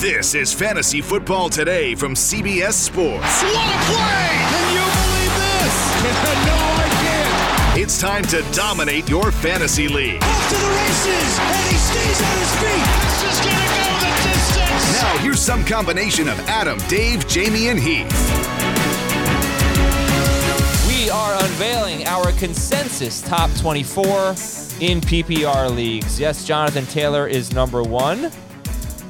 This is Fantasy Football Today from CBS Sports. What a play! Can you believe this? no, I can't. It's time to dominate your fantasy league. Off to the races, and he stays on his feet. This is gonna go the distance. Now, here's some combination of Adam, Dave, Jamie, and Heath. We are unveiling our consensus top 24 in PPR leagues. Yes, Jonathan Taylor is number one,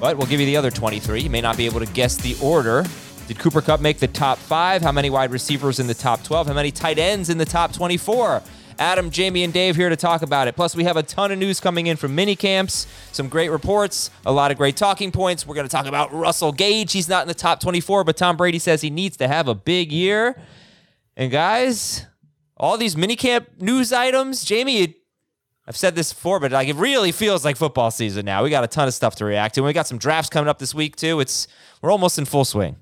but we'll give you the other 23. You may not be able to guess the order. Did Cooper Kupp make the top five? How many wide receivers in the top 12? How many tight ends in the top 24? Adam, Jamie, and Dave here to talk about it. Plus, we have a ton of news coming in from mini camps, some great reports, a lot of great talking points. We're going to talk about Russell Gage. He's not in the top 24, but Tom Brady says he needs to have a big year. And guys, all these minicamp news items, Jamie, I've said this before, but like it really feels like football season now. We got a ton of stuff to react to. And we got some drafts coming up this week too. It's we're almost in full swing.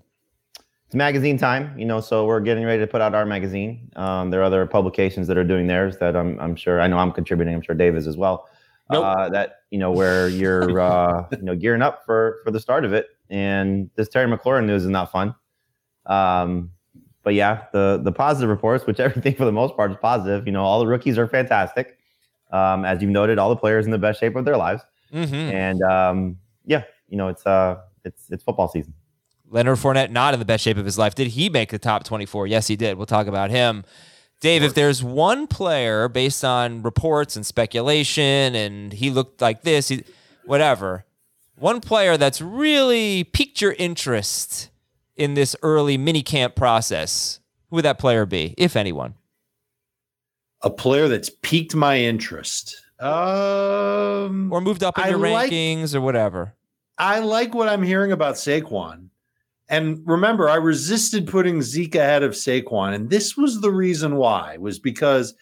It's magazine time, you know, so we're getting ready to put out our magazine. Um, there are other publications that are doing theirs that I'm, I'm sure, I know I'm contributing. I'm sure Dave is as well. Nope. Uh, that you know where you're, uh, you know, gearing up for for the start of it. And this Terry McLaurin news is not fun. Um, but yeah, the the positive reports, which everything for the most part is positive. You know, all the rookies are fantastic. Um, as you've noted, all the players in the best shape of their lives. Mm-hmm. And um, yeah, you know, it's uh, it's it's football season. Leonard Fournette not in the best shape of his life. Did he make the top 24? Yes, he did. We'll talk about him. Dave, if there's one player based on reports and speculation, and he looked like this, he, whatever, one player that's really piqued your interest in this early minicamp process, who would that player be, if anyone? A player that's piqued my interest. Um, Or moved up in your like- rankings or whatever. I like what I'm hearing about Saquon. And remember, I resisted putting Zeke ahead of Saquon. And this was the reason why, was because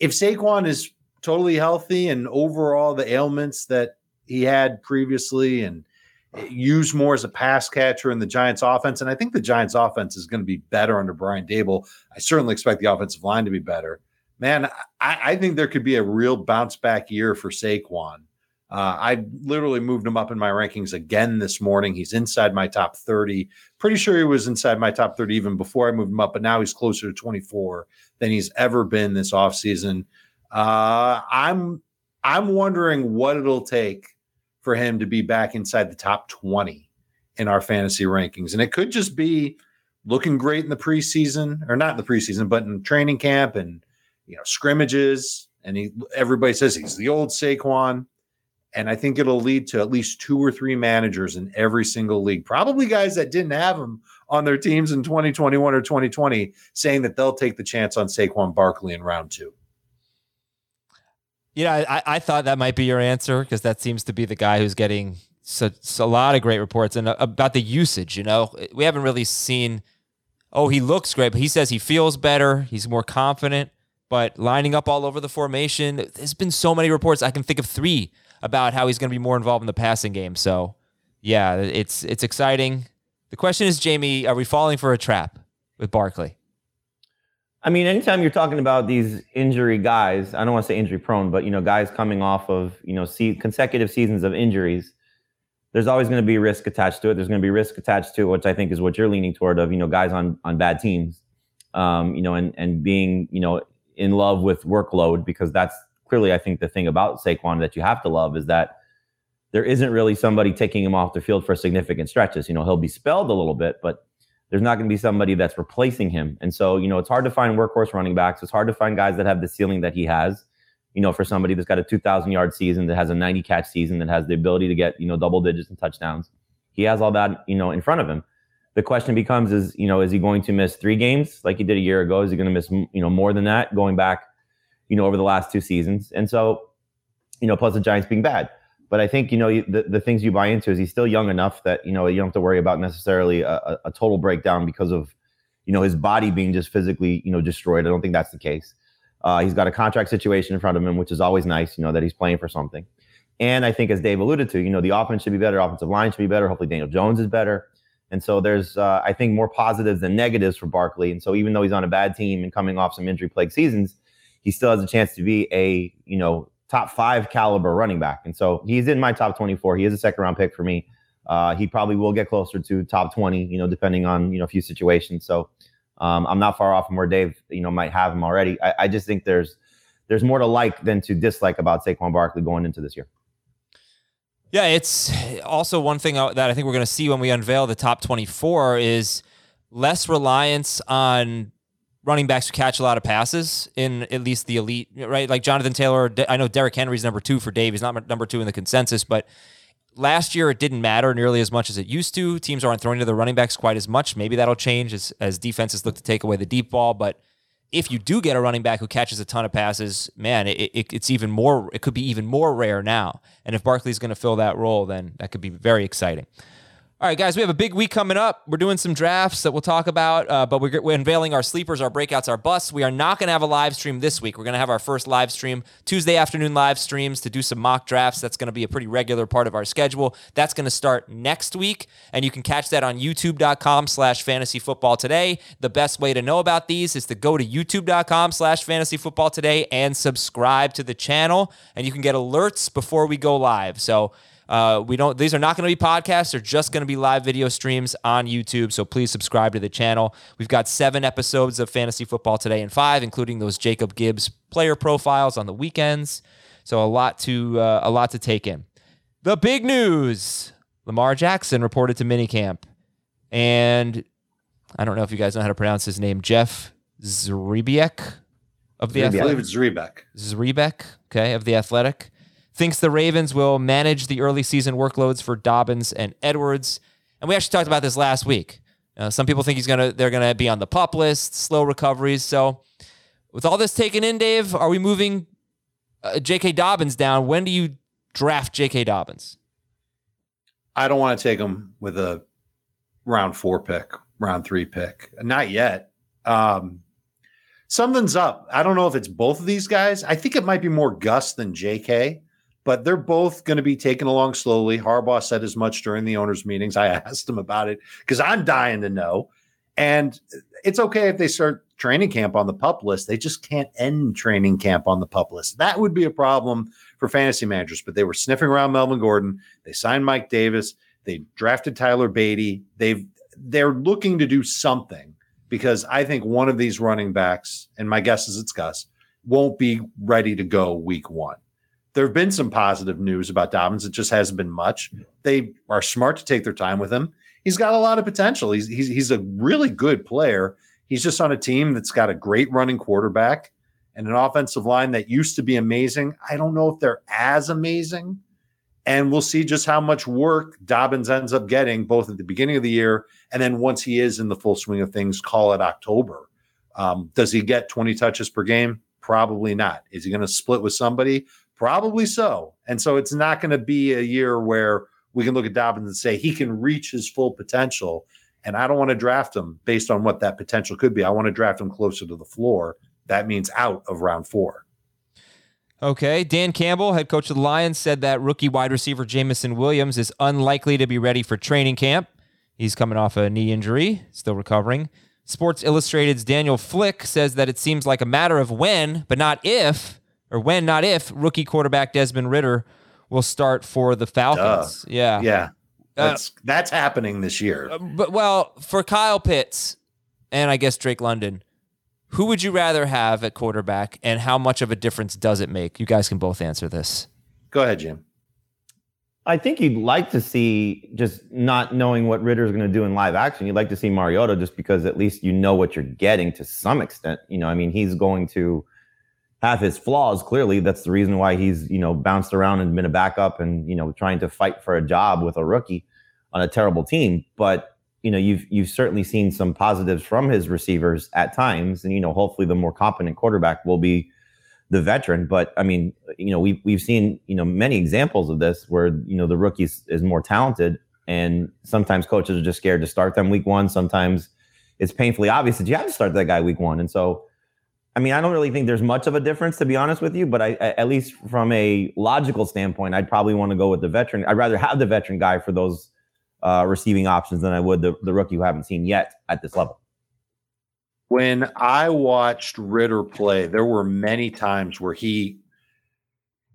if Saquon is totally healthy and overall the ailments that he had previously and used more as a pass catcher in the Giants offense, and I think the Giants offense is going to be better under Brian Daboll. I certainly expect the offensive line to be better. Man, I, I think there could be a real bounce back year for Saquon. Uh, I literally moved him up in my rankings again this morning. He's inside my top 30. Pretty sure he was inside my top 30 even before I moved him up, but now he's closer to 24 than he's ever been this offseason. Uh, I'm I'm wondering what it'll take for him to be back inside the top 20 in our fantasy rankings. And it could just be looking great in the preseason, or not in the preseason, but in training camp and you know scrimmages. And he everybody says he's the old Saquon. And I think it'll lead to at least two or three managers in every single league, probably guys that didn't have him on their teams in 2021 or 2020, saying that they'll take the chance on Saquon Barkley in round two. Yeah, I, I thought that might be your answer because that seems to be the guy who's getting such a lot of great reports and uh, about the usage. You know, we haven't really seen. Oh, he looks great, but he says he feels better. He's more confident. But lining up all over the formation, there's been so many reports. I can think of three about how he's going to be more involved in the passing game. So, yeah, it's it's exciting. The question is, Jamie, are we falling for a trap with Barkley? I mean, anytime you're talking about these injury guys, I don't want to say injury prone, but you know, guys coming off of you know see consecutive seasons of injuries, there's always going to be risk attached to it. There's going to be risk attached to it, which I think is what you're leaning toward of you know guys on on bad teams, um, you know, and and being you know in love with workload because that's clearly, I think the thing about Saquon that you have to love is that there isn't really somebody taking him off the field for significant stretches. You know, he'll be spelled a little bit, but there's not going to be somebody that's replacing him. And so, you know, it's hard to find workhorse running backs. It's hard to find guys that have the ceiling that he has. You know, for somebody that's got a 2,000 yard season, that has a 90 catch season, that has the ability to get, you know, double digits and touchdowns. He has all that, you know, in front of him. The question becomes is, you know, is he going to miss three games like he did a year ago? Is he going to miss, you know, more than that going back, you know, over the last two seasons? And so, you know, plus the Giants being bad. But I think, you know, the, the things you buy into is he's still young enough that, you know, you don't have to worry about necessarily a, a total breakdown because of, you know, his body being just physically, you know, destroyed. I don't think that's the case. Uh, he's got a contract situation in front of him, which is always nice, you know, that he's playing for something. And I think, as Dave alluded to, you know, the offense should be better, offensive line should be better. Hopefully, Daniel Jones is better. And so there's, uh, I think, more positives than negatives for Barkley. And so even though he's on a bad team and coming off some injury plagued seasons, he still has a chance to be a, you know, top five caliber running back. And so he's in my top 24. He is a second round pick for me. Uh, he probably will get closer to top 20, you know, depending on, you know, a few situations. So um, I'm not far off from where Dave, you know, might have him already. I, I just think there's, there's more to like than to dislike about Saquon Barkley going into this year. Yeah, it's also one thing uh, that I think we're going to see when we unveil the top 24 is less reliance on running backs who catch a lot of passes in at least the elite, right? Like Jonathan Taylor. I know Derrick Henry's number two for Dave. He's not number two in the consensus, but last year it didn't matter nearly as much as it used to. Teams aren't throwing to the running backs quite as much. Maybe that'll change as, as defenses look to take away the deep ball. But if you do get a running back who catches a ton of passes, man, it, it, it's even more. It could be even more rare now. And if Barkley's going to fill that role, then that could be very exciting. All right, guys, we have a big week coming up. We're doing some drafts that we'll talk about, uh, but we're, we're, unveiling our sleepers, our breakouts, our busts. We are not going to have a live stream this week. We're going to have our first live stream Tuesday afternoon live streams to do some mock drafts. That's going to be a pretty regular part of our schedule. That's going to start next week, and you can catch that on youtube.com slash fantasy football today. The best way to know about these is to go to youtube.com slash fantasy football today and subscribe to the channel, and you can get alerts before we go live. So, uh, we don't; these are not going to be podcasts; they're just going to be live video streams on YouTube. So please subscribe to the channel. We've got seven episodes of Fantasy Football today and five, including those Jacob Gibbs player profiles on the weekends. So a lot to uh, a lot to take in. The big news: Lamar Jackson reported to minicamp, and I don't know if you guys know how to pronounce his name, Jeff Zrebiec of the I Athletic. believe it's Zrebeck. Zrebeck, okay, of the Athletic thinks the Ravens will manage the early season workloads for Dobbins and Edwards. And we actually talked about this last week. Uh, some people think he's gonna they're gonna be on the pup list, slow recoveries. So, with all this taken in, Dave, are we moving uh, J.K. Dobbins down? When do you draft J.K. Dobbins? I don't want to take him with a round four pick, round three pick. Not yet. Um, something's up. I don't know if it's both of these guys. I think it might be more Gus than J.K but they're both going to be taken along slowly. Harbaugh said as much during the owners' meetings. I asked him about it because I'm dying to know. And it's okay if they start training camp on the pup list. They just can't end training camp on the pup list. That would be a problem for fantasy managers. But they were sniffing around Melvin Gordon. They signed Mike Davis. They drafted Tyler Badie. They've they're looking to do something because I think one of these running backs, and my guess is it's Gus, won't be ready to go week one there have been some positive news about Dobbins. It just hasn't been much. They are smart to take their time with him. He's got a lot of potential. He's he's he's a really good player. He's just on a team that's got a great running quarterback and an offensive line that used to be amazing. I don't know if they're as amazing. And we'll see just how much work Dobbins ends up getting both at the beginning of the year and then once he is in the full swing of things, call it October. Um, does he get 20 touches per game? Probably not. Is he going to split with somebody? Probably so. And so it's not going to be a year where we can look at Dobbins and say he can reach his full potential. And I don't want to draft him based on what that potential could be. I want to draft him closer to the floor. That means out of round four. Okay. Dan Campbell, head coach of the Lions, said that rookie wide receiver Jameson Williams is unlikely to be ready for training camp. He's coming off a knee injury, still recovering. Sports Illustrated's Daniel Flick says that it seems like a matter of when, but not if, or when, not if, rookie quarterback Desmond Ritter will start for the Falcons. Duh. Yeah. Yeah. That's uh, that's happening this year. Uh, but well, for Kyle Pitts and I guess Drake London, Who would you rather have at quarterback, and how much of a difference does it make? You guys can both answer this. Go ahead, Jim. I think you'd like to see just not knowing what Ridder's going to do in live action. You'd like to see Mariota just because at least you know what you're getting to some extent. You know, I mean, he's going to have his flaws. Clearly, that's the reason why he's you know bounced around and been a backup and you know trying to fight for a job with a rookie on a terrible team. But you know, you've you've certainly seen some positives from his receivers at times, and you know, hopefully, the more competent quarterback will be the veteran. But I mean, you know, we've we've seen you know many examples of this where you know the rookie is more talented, and sometimes coaches are just scared to start them week one. Sometimes it's painfully obvious that you have to start that guy week one, and so. I mean, I don't really think there's much of a difference, to be honest with you. But I, at least from a logical standpoint, I'd probably want to go with the veteran. I'd rather have the veteran guy for those uh, receiving options than I would the, the rookie who I haven't seen yet at this level. When I watched Ridder play, there were many times where he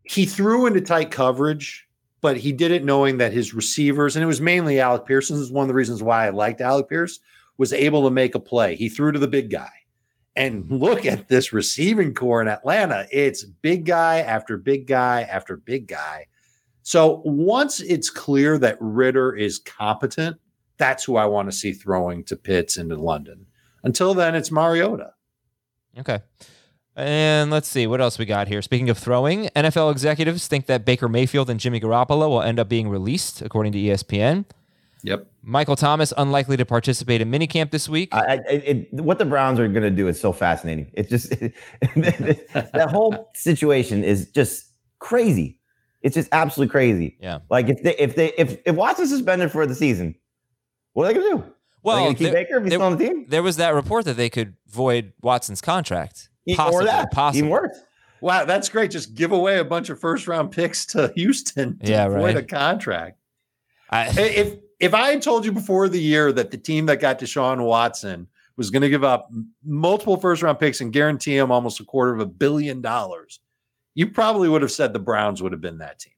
he threw into tight coverage, but he did it knowing that his receivers, and it was mainly Alec Pearson. This is one of the reasons why I liked Alec Pierce, was able to make a play. He threw to the big guy. And look at this receiving corps in Atlanta. It's big guy after big guy after big guy. So once it's clear that Ridder is competent, that's who I want to see throwing to Pitts into London. Until then, it's Mariota. Okay. And let's see what else we got here. Speaking of throwing, NFL executives think that Baker Mayfield and Jimmy Garoppolo will end up being released, according to ESPN. Yep. Michael Thomas unlikely to participate in minicamp this week. I, I, it, what the Browns are going to do is so fascinating. It's just that whole situation is just crazy. It's just absolutely crazy. Yeah. Like if they if they if if Watson's suspended for the season, what are they going to do? Well, are they keep there, Baker if he's there, still on the team? There was that report that they could void Watson's contract. Possibly, or that, possibly. even worse. Wow, that's great. Just give away a bunch of first round picks to Houston to yeah, void right. a contract. I, if if I had told you before the year that the team that got Deshaun Watson was going to give up multiple first round picks and guarantee him almost a quarter of a billion dollars, you probably would have said the Browns would have been that team.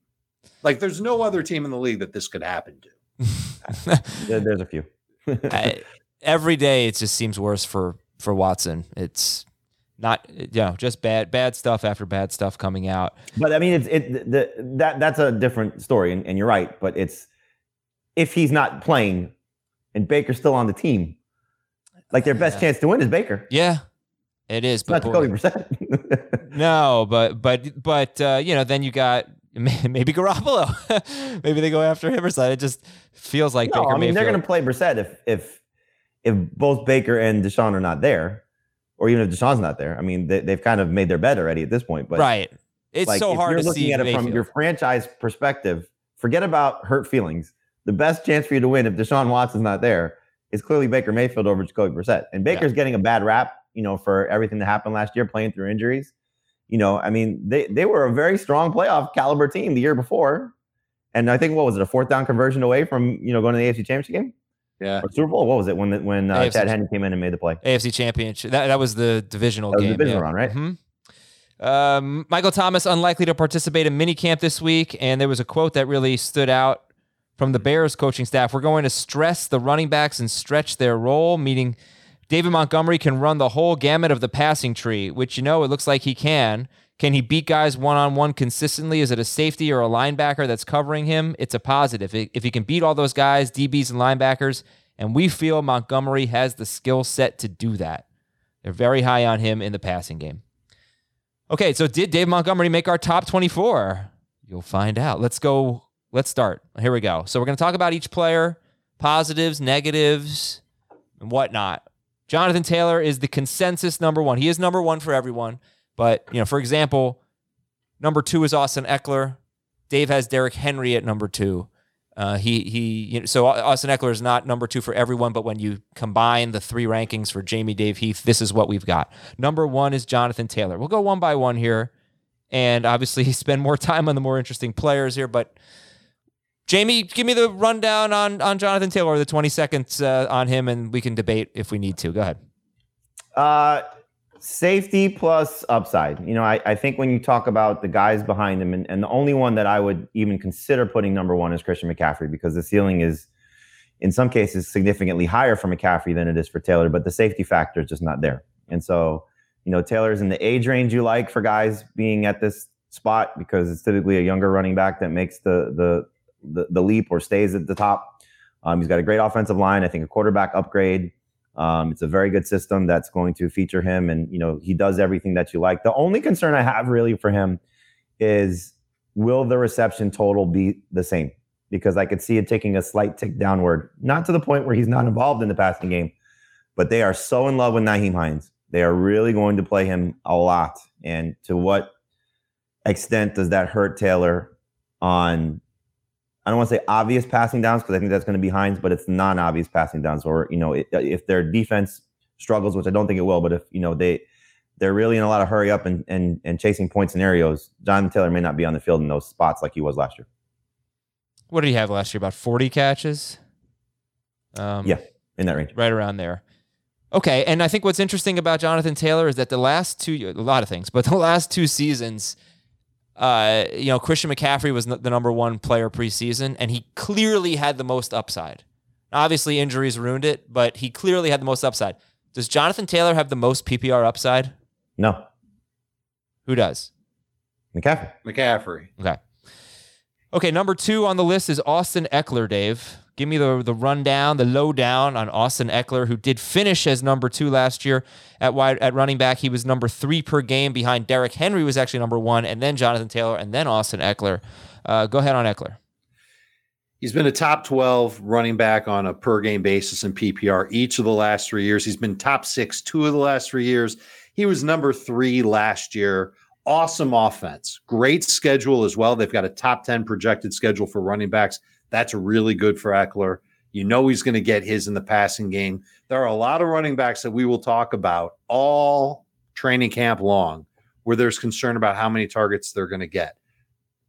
Like, there's no other team in the league that this could happen to. there's a few. I, every day, it just seems worse for for Watson. It's not you know just bad bad stuff after bad stuff coming out. But I mean, it's it the, that that's a different story, and, and you're right. But it's if he's not playing and Baker's still on the team, like their best yeah. chance to win is Baker. Yeah, it is. But not Jacoby Brissett. no, but but but uh, you know, then you got maybe Garoppolo. maybe they go after him or something. It just feels like no. Baker I mean, Mayfield. they're going to play Brissett if if if both Baker and Deshaun are not there, or even if Deshaun's not there. I mean, they, have kind of made their bed already at this point. But right, it's like, so hard you're to looking see at it Mayfield. from your franchise perspective. Forget about hurt feelings. The best chance for you to win if Deshaun Watson's not there is clearly Baker Mayfield over Jacoby Brissett. And Baker's yeah. getting a bad rap, you know, for everything that happened last year, playing through injuries. You know, I mean, they they were a very strong playoff caliber team the year before. And I think what was it, a fourth down conversion away from you know going to the AFC Championship game? Yeah, or Super Bowl. What was it when when uh, Chad Henne came in and made the play? AFC Championship. That that was the divisional was game. The divisional yeah. round, right? Mm-hmm. Um, Michael Thomas unlikely to participate in minicamp this week, and there was a quote that really stood out from the Bears coaching staff. We're going to stress the running backs and stretch their role, meaning David Montgomery can run the whole gamut of the passing tree, which you know it looks like he can. Can he beat guys one on one consistently? Is it a safety or a linebacker that's covering him? It's a positive. If he can beat all those guys, DBs and linebackers, and we feel Montgomery has the skill set to do that. They're very high on him in the passing game. Okay, so did Dave Montgomery make our top 24? You'll find out. Let's go. Let's start. Here we go. So we're going to talk about each player, positives, negatives, and whatnot. Jonathan Taylor is the consensus number one. He is number one for everyone. But, you know, for example, number two is Austin Ekeler. Dave has Derrick Henry at number two. Uh, he he. You know, so Austin Ekeler is not number two for everyone, but when you combine the three rankings for Jamie, Dave, Heath, this is what we've got. Number one is Jonathan Taylor. We'll go one by one here, and obviously spend more time on the more interesting players here. But Jamie, give me the rundown on on Jonathan Taylor, the twenty seconds uh, on him, and we can debate if we need to. Go ahead. Uh, safety plus upside. You know, I, I think when you talk about the guys behind him, and, and the only one that I would even consider putting number one is Christian McCaffrey because the ceiling is, in some cases, significantly higher for McCaffrey than it is for Taylor, but the safety factor is just not there. And so you know, Taylor's in the age range you like for guys being at this spot because it's typically a younger running back that makes the the the, the leap or stays at the top. Um, he's got a great offensive line. I think a quarterback upgrade. Um, it's a very good system that's going to feature him, and you know he does everything that you like. The only concern I have really for him is will the reception total be the same? Because I could see it taking a slight tick downward, not to the point where he's not involved in the passing game, but they are so in love with Nyheim Hines. They are really going to play him a lot. And to what extent does that hurt Taylor on I don't want to say obvious passing downs because I think that's going to be Hines, but it's non-obvious passing downs. Or you know, it, if their defense struggles, which I don't think it will, but if you know they they're really in a lot of hurry up and and, and chasing point scenarios, Jonathan Taylor may not be on the field in those spots like he was last year. What did he have last year? About forty catches. Um, yeah, in that range, right around there. Okay, and I think what's interesting about Jonathan Taylor is that the last two, a lot of things, but the last two seasons uh, you know, Christian McCaffrey was the number one player preseason, and he clearly had the most upside. Obviously, injuries ruined it, but he clearly had the most upside. Does Jonathan Taylor have the most PPR upside? No. Who does? McCaffrey. McCaffrey. Okay. Okay, number two on the list is Austin Ekeler, Dave. Give me the, the rundown, the lowdown on Austin Ekeler, who did finish as number two last year at wide at running back. He was number three per game behind Derrick Henry was actually number one, and then Jonathan Taylor, and then Austin Ekeler. Uh, go ahead on Ekeler. He's been a top 12 running back on a per game basis in PPR each of the last three years. He's been top six two of the last three years. He was number three last year. Awesome offense. Great schedule as well. They've got a top 10 projected schedule for running backs. That's really good for Ekeler. You know he's going to get his in the passing game. There are a lot of running backs that we will talk about all training camp long where there's concern about how many targets they're going to get.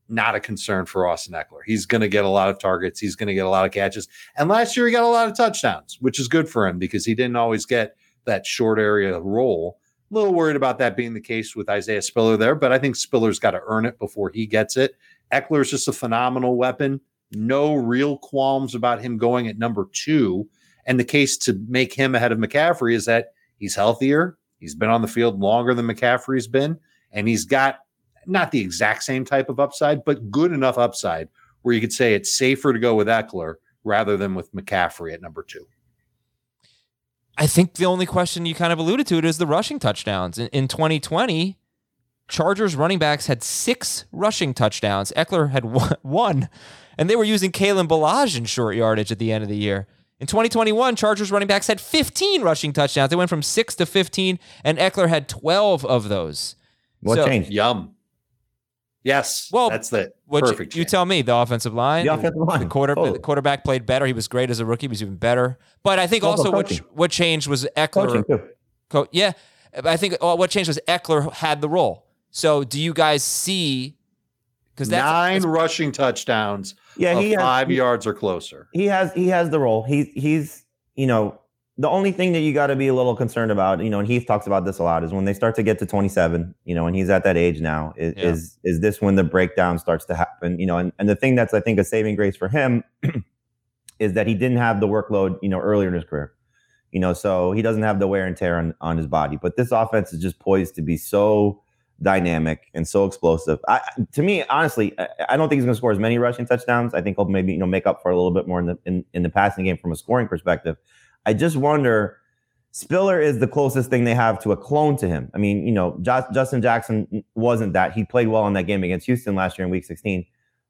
Not a concern for Austin Ekeler. He's going to get a lot of targets. He's going to get a lot of catches. And last year he got a lot of touchdowns, which is good for him because he didn't always get that short area role. A little worried about that being the case with Isaiah Spiller there, but I think Spiller's got to earn it before he gets it. Ekeler's just a phenomenal weapon no real qualms about him going at number two. And the case to make him ahead of McCaffrey is that he's healthier. He's been on the field longer than McCaffrey's been. And he's got not the exact same type of upside, but good enough upside where you could say it's safer to go with Ekeler rather than with McCaffrey at number two. I think the only question you kind of alluded to it is the rushing touchdowns. In, in 2020, Chargers running backs had six rushing touchdowns. Ekeler had one and they were using Kalen Ballage in short yardage at the end of the year. In 2021, Chargers running backs had 15 rushing touchdowns. They went from six to 15, and Ekeler had 12 of those. What so, changed? Yum. Yes. Well, that's the perfect. You, you tell me. The offensive line. The offensive line. The, quarter, the quarterback played better. He was great as a rookie. He was even better. But I think also, also what what changed was Ekeler. Co- yeah, I think uh, what changed was Ekeler had the role. So do you guys see because nine rushing touchdowns. Yeah, he has, five he, yards or closer. He has he has the role. He's he's you know the only thing that you got to be a little concerned about, you know, and Heath talks about this a lot, is when they start to get to 27, you know, and he's at that age now, is yeah. is, is this when the breakdown starts to happen, you know, and, and the thing that's I think a saving grace for him is that he didn't have the workload, you know, earlier in his career, you know, so he doesn't have the wear and tear on, on his body. But this offense is just poised to be so dynamic and so explosive. I, to me, honestly, I, don't think he's going to score as many rushing touchdowns. I think he'll maybe you know make up for a little bit more in the in, in the passing game from a scoring perspective. I just wonder. Spiller is the closest thing they have to a clone to him. I mean, you know, Justin Jackson wasn't that. He played well in that game against Houston last year in Week 16.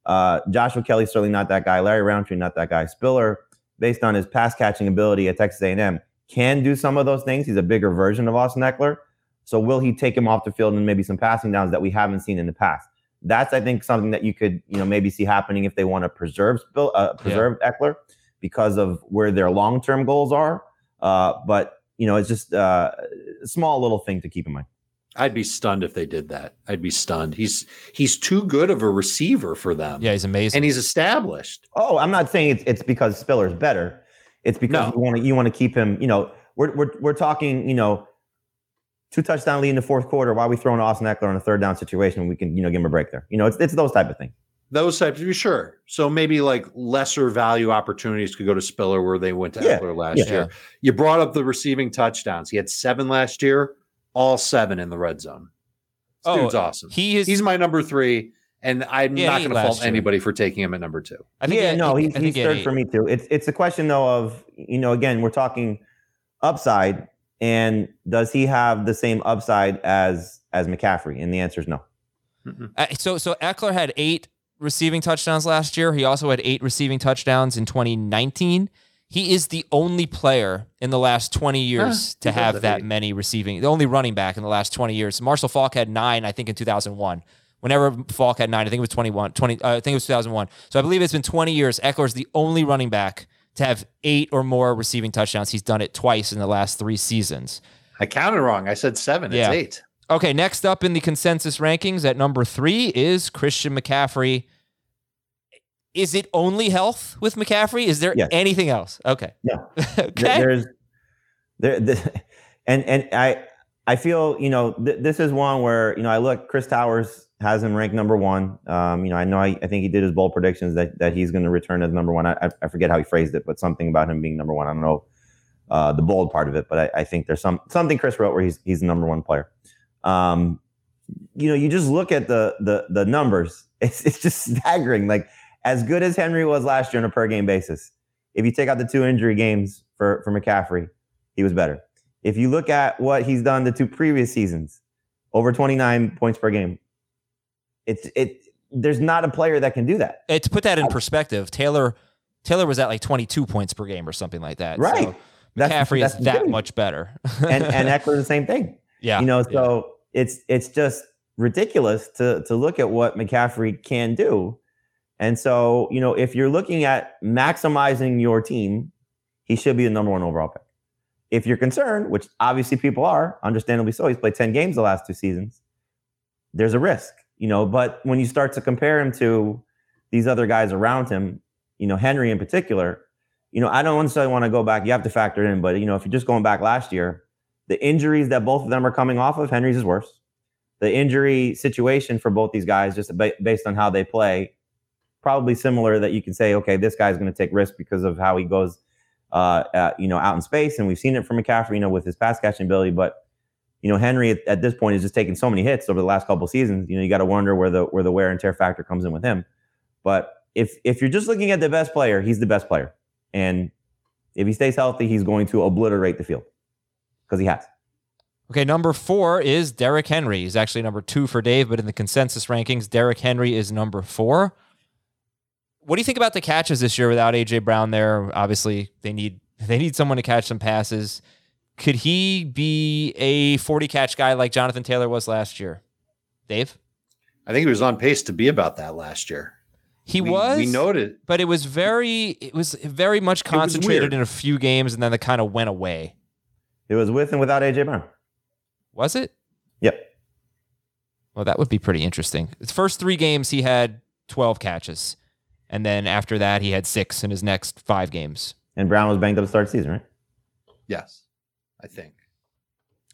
Uh, Joshua Kelley certainly not that guy. Larry Rountree not that guy. Spiller, based on his pass catching ability at Texas A&M, can do some of those things. He's a bigger version of Austin Ekeler. So will he take him off the field and maybe some passing downs that we haven't seen in the past? That's I think something that you could you know maybe see happening if they want to preserve uh, preserve yeah. Ekeler because of where their long term goals are. Uh, but you know it's just uh, a small little thing to keep in mind. I'd be stunned if they did that. I'd be stunned. He's he's too good of a receiver for them. Yeah, he's amazing, and he's established. Oh, I'm not saying it's, it's because Spiller's better. It's because no. you want to you want to keep him. You know, we're we're we're talking. You know, two touchdown lead in the fourth quarter. Why are we throwing Austin Ekeler on a third down situation? We can, you know, give him a break there. You know, it's, it's those type of things. Those types, of sure. So maybe like lesser value opportunities could go to Spiller where they went to yeah. Ekeler last yeah. year. You brought up the receiving touchdowns. He had seven last year. all seven in the red zone. This Oh, dude's awesome. He is. He's my number three, and I'm Yeah, not going to fault year. anybody for taking him at number two. I think yeah, he- no, he- he's, I think he's he third eight. for me too. It's it's a question though of you know again we're talking upside and does he have the same upside as as McCaffrey? And the answer is no. Uh, so so Ekeler had eight receiving touchdowns last year. He also had eight receiving touchdowns in 2019. He is the only player in the last 20 years to have have that eight. many receiving. The only running back in the last 20 years. Marshall Faulk had nine, I think, in 2001. Whenever Faulk had nine, I think it was 21, 20, uh, I think it was 2001. So I believe it's been 20 years. Ekeler is the only running back to have eight or more receiving touchdowns. He's done it twice in the last three seasons. I counted wrong. I said seven. It's eight. Okay, next up in the consensus rankings at number three is Christian McCaffrey. Is it only health with McCaffrey? Is there Yes. anything else? Okay. No. Th- okay. There's there, the, and and I I feel you know th- this is one where you know I look Chris Towers has him ranked number one. Um, you know I know I, I think he did his bold predictions that that he's going to return as number one. I, I- forget how he phrased it, but something about him being number one. I don't know uh, the bold part of it, but I, I think there's some something Chris wrote where he's he's the number one player. Um, you know, you just look at the the the numbers. It's it's just staggering. Like as good as Henry was last year on a per game basis, if you take out the two injury games for for McCaffrey, he was better. If you look at what he's done the two previous seasons, over 29 points per game, it's it. There's not a player that can do that. Uh, to put that in perspective, Taylor Taylor was at like 22 points per game or something like that. Right. So That's- McCaffrey that's is that much better. And and Ekeler the same thing. yeah. you know, yeah. so it's it's just ridiculous to to look at what McCaffrey can do. And so, you know, if you're looking at maximizing your team, he should be the number one overall pick. If you're concerned, which obviously people are, understandably so, he's played 10 games the last two seasons, there's a risk, you know. But when you start to compare him to these other guys around him, you know, Henry in particular, you know, I don't necessarily want to go back. You have to factor in, but you know, if you're just going back last year, the injuries that both of them are coming off of, Henry's is worse. The injury situation for both these guys, just ba- based on how they play, probably similar. That you can say, okay, this guy's going to take risk because of how he goes, uh, at, you know, out in space, and we've seen it from McCaffrey, you know, with his pass catching ability. But you know, Henry at, at this point is just taking so many hits over the last couple seasons. You know, you got to wonder where the where the wear and tear factor comes in with him. But if if you're just looking at the best player, he's the best player, and if he stays healthy, he's going to obliterate the field because he has. Okay, number four is Derrick Henry. He's actually number two for Dave, but in the consensus rankings, Derrick Henry is number four. What do you think about the catches this year without AJ Brown there? Obviously, they need they need someone to catch some passes. Could he be a 40 catch guy like Jonathan Taylor was last year? Dave? I think he was on pace to be about that last year. He we, was We noted. but it was very it was very much concentrated in a few games and then it kind of went away. It was with and without AJ Brown. Was it? Yep. Well, that would be pretty interesting. His first three games, he had 12 catches. And then after that, he had six in his next five games. And Brown was banged up to start the season, right? Yes, I think.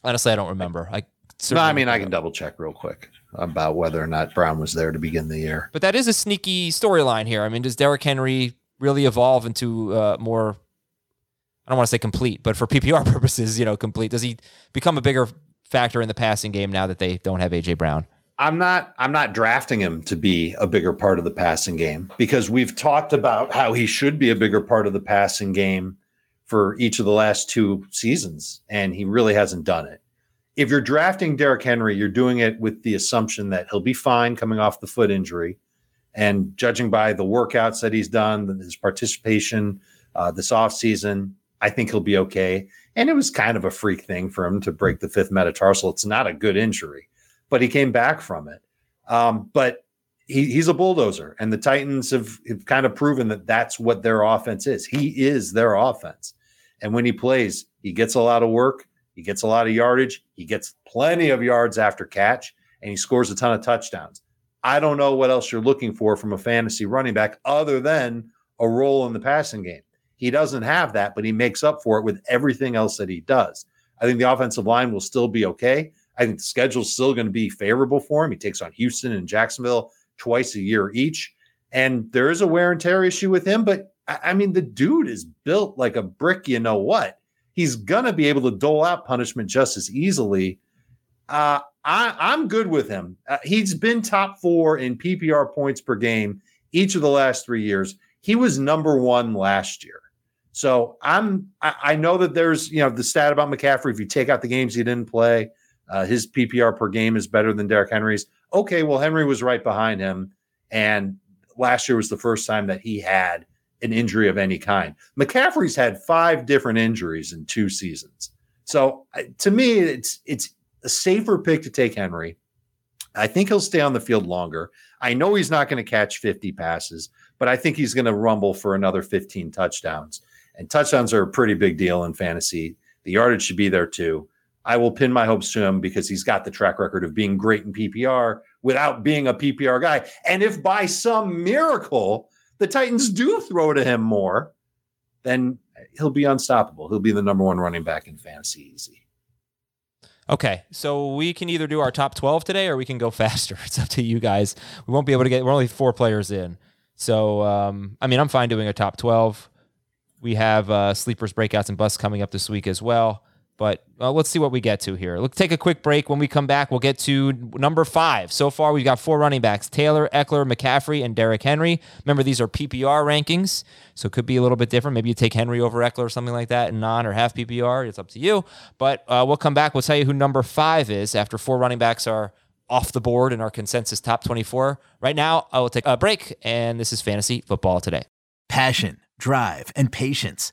Honestly, I don't remember. I No, I mean, I can double check real quick about whether or not Brown was there to begin the year. But that is a sneaky storyline here. I mean, does Derrick Henry really evolve into uh, more, I don't want to say complete, but for PPR purposes, you know, complete? Does he become a bigger factor in the passing game now that they don't have A.J. Brown? I'm not I'm not drafting him to be a bigger part of the passing game because we've talked about how he should be a bigger part of the passing game for each of the last two seasons and he really hasn't done it. If you're drafting Derrick Henry, you're doing it with the assumption that he'll be fine coming off the foot injury and judging by the workouts that he's done, his participation uh, this offseason, I think he'll be okay. And it was kind of a freak thing for him to break the fifth metatarsal. It's not a good injury but he came back from it. Um, but he, he's a bulldozer, and the Titans have, have kind of proven that that's what their offense is. He is their offense. And when he plays, he gets a lot of work, he gets a lot of yardage, he gets plenty of yards after catch, and he scores a ton of touchdowns. I don't know what else you're looking for from a fantasy running back other than a role in the passing game. He doesn't have that, but he makes up for it with everything else that he does. I think the offensive line will still be okay. I think the schedule's still going to be favorable for him. He takes on Houston and Jacksonville twice a year each. And there is a wear and tear issue with him, but I, mean, the dude is built like a brick, you know what? He's going to be able to dole out punishment just as easily Uh, I, I'm good with him. Uh, he's been top four in PPR points per game each of the last three years. He was number one last year. So I'm I, I know that there's you know the stat about McCaffrey. If you take out the games he didn't play, uh, his PPR per game is better than Derrick Henry's. Okay, well Henry was right behind him, and last year was the first time that he had an injury of any kind. McCaffrey's had five different injuries in two seasons. So to me, it's it's a safer pick to take Henry. I think he'll stay on the field longer. I know he's not going to catch 50 passes, but I think he's going to rumble for another 15 touchdowns. And touchdowns are a pretty big deal in fantasy. The yardage should be there too. I will pin my hopes to him because he's got the track record of being great in PPR without being a PPR guy. And if by some miracle the Titans do throw to him more, then he'll be unstoppable. He'll be the number one running back in fantasy easy. Okay, so we can either do our top 12 today or we can go faster. It's up to you guys. We won't be able to get, we're only four players in. So, um, I mean, I'm fine doing a top 12. We have uh, sleepers, breakouts, and busts coming up this week as well. But uh, let's see what we get to here. Let's take a quick break. When we come back, we'll get to number five. So far, we've got four running backs Taylor, Ekeler, McCaffrey, and Derrick Henry. Remember, these are PPR rankings, so it could be a little bit different. Maybe you take Henry over Ekeler or something like that in non or half PPR. It's up to you. But uh, we'll come back. We'll tell you who number five is after four running backs are off the board in our consensus top 24. Right now, I will take a break, and this is Fantasy Football Today. Passion, drive, and patience.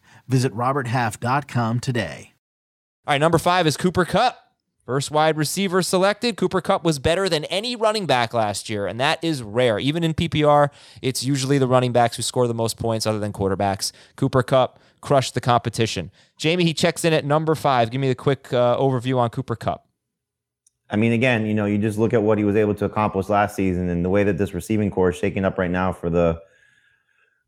Visit RobertHalf.com today. All right, number five is Cooper Kupp. First wide receiver selected. Cooper Kupp was better than any running back last year, and that is rare. Even in PPR, it's usually the running backs who score the most points other than quarterbacks. Cooper Kupp crushed the competition. Jamie, he checks in at number five. Give me a quick uh, overview on Cooper Kupp. I mean, again, you know, you just look at what he was able to accomplish last season and the way that this receiving corps is shaking up right now for the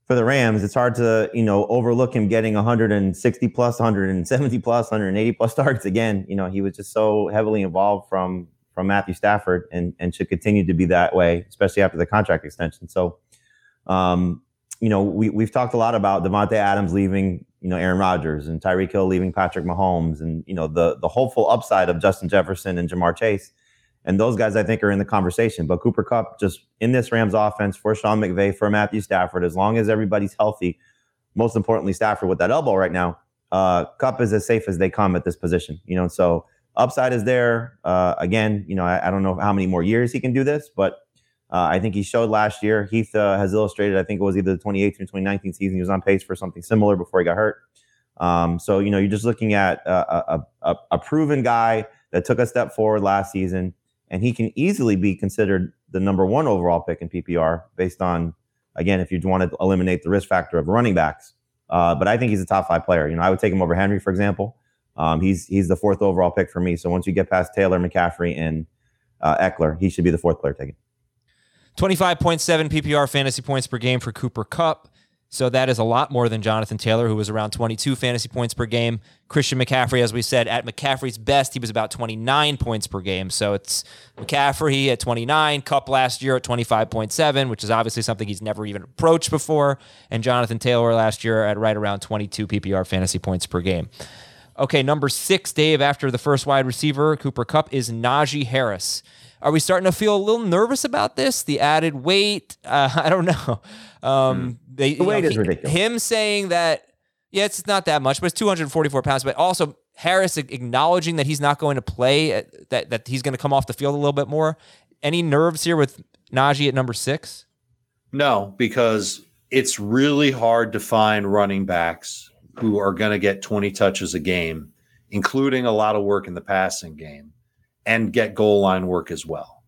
for the Rams, it's hard to, you know, overlook him getting 160 plus, 170 plus, 180 plus targets again. You know, he was just so heavily involved from from Matthew Stafford and and should continue to be that way, especially after the contract extension. So um, you know, we we've talked a lot about Davante Adams leaving, you know, Aaron Rodgers and Tyreek Hill leaving Patrick Mahomes and, you know, the the hopeful upside of Justin Jefferson and Ja'Marr Chase. And those guys, I think, are in the conversation. But Cooper Kupp, just in this Rams offense for Sean McVay, for Matthew Stafford, as long as everybody's healthy, most importantly, Stafford with that elbow right now, uh, Kupp is as safe as they come at this position. You know, so upside is there. Uh, again, you know, I, I, don't know how many more years he can do this, but uh, I think he showed last year. Heath uh, has illustrated, I think it was either the 2018 or 2019 season, he was on pace for something similar before he got hurt. Um, so, you know, you're just looking at a, a, a proven guy that took a step forward last season and he can easily be considered the number one overall pick in PPR based on, again, if you want to eliminate the risk factor of running backs. Uh, but I think he's a top five player. You know, I would take him over Henry, for example. Um, he's he's the fourth overall pick for me. So once you get past Taylor, McCaffrey, and uh, Ekeler, he should be the fourth player taken. 25.7 PPR fantasy points per game for Cooper Kupp. So that is a lot more than Jonathan Taylor, who was around 22 fantasy points per game. Christian McCaffrey, as we said, at McCaffrey's best, he was about 29 points per game. So it's McCaffrey at 29, Kupp last year at 25.7, which is obviously something he's never even approached before, and Jonathan Taylor last year at right around 22 PPR fantasy points per game. Okay, number six, Dave, after the first wide receiver, Cooper Kupp, is Najee Harris. Are we starting to feel a little nervous about this? The added weight? Uh, I don't know. Um, they, The you weight know, is he- ridiculous. Him saying that, yeah, it's not that much, but it's 244 pounds. But also Harris acknowledging that he's not going to play, uh, that, that he's going to come off the field a little bit more. Any nerves here with Najee at number six? No, because it's really hard to find running backs who are going to get 20 touches a game, including a lot of work in the passing game, and get goal line work as well.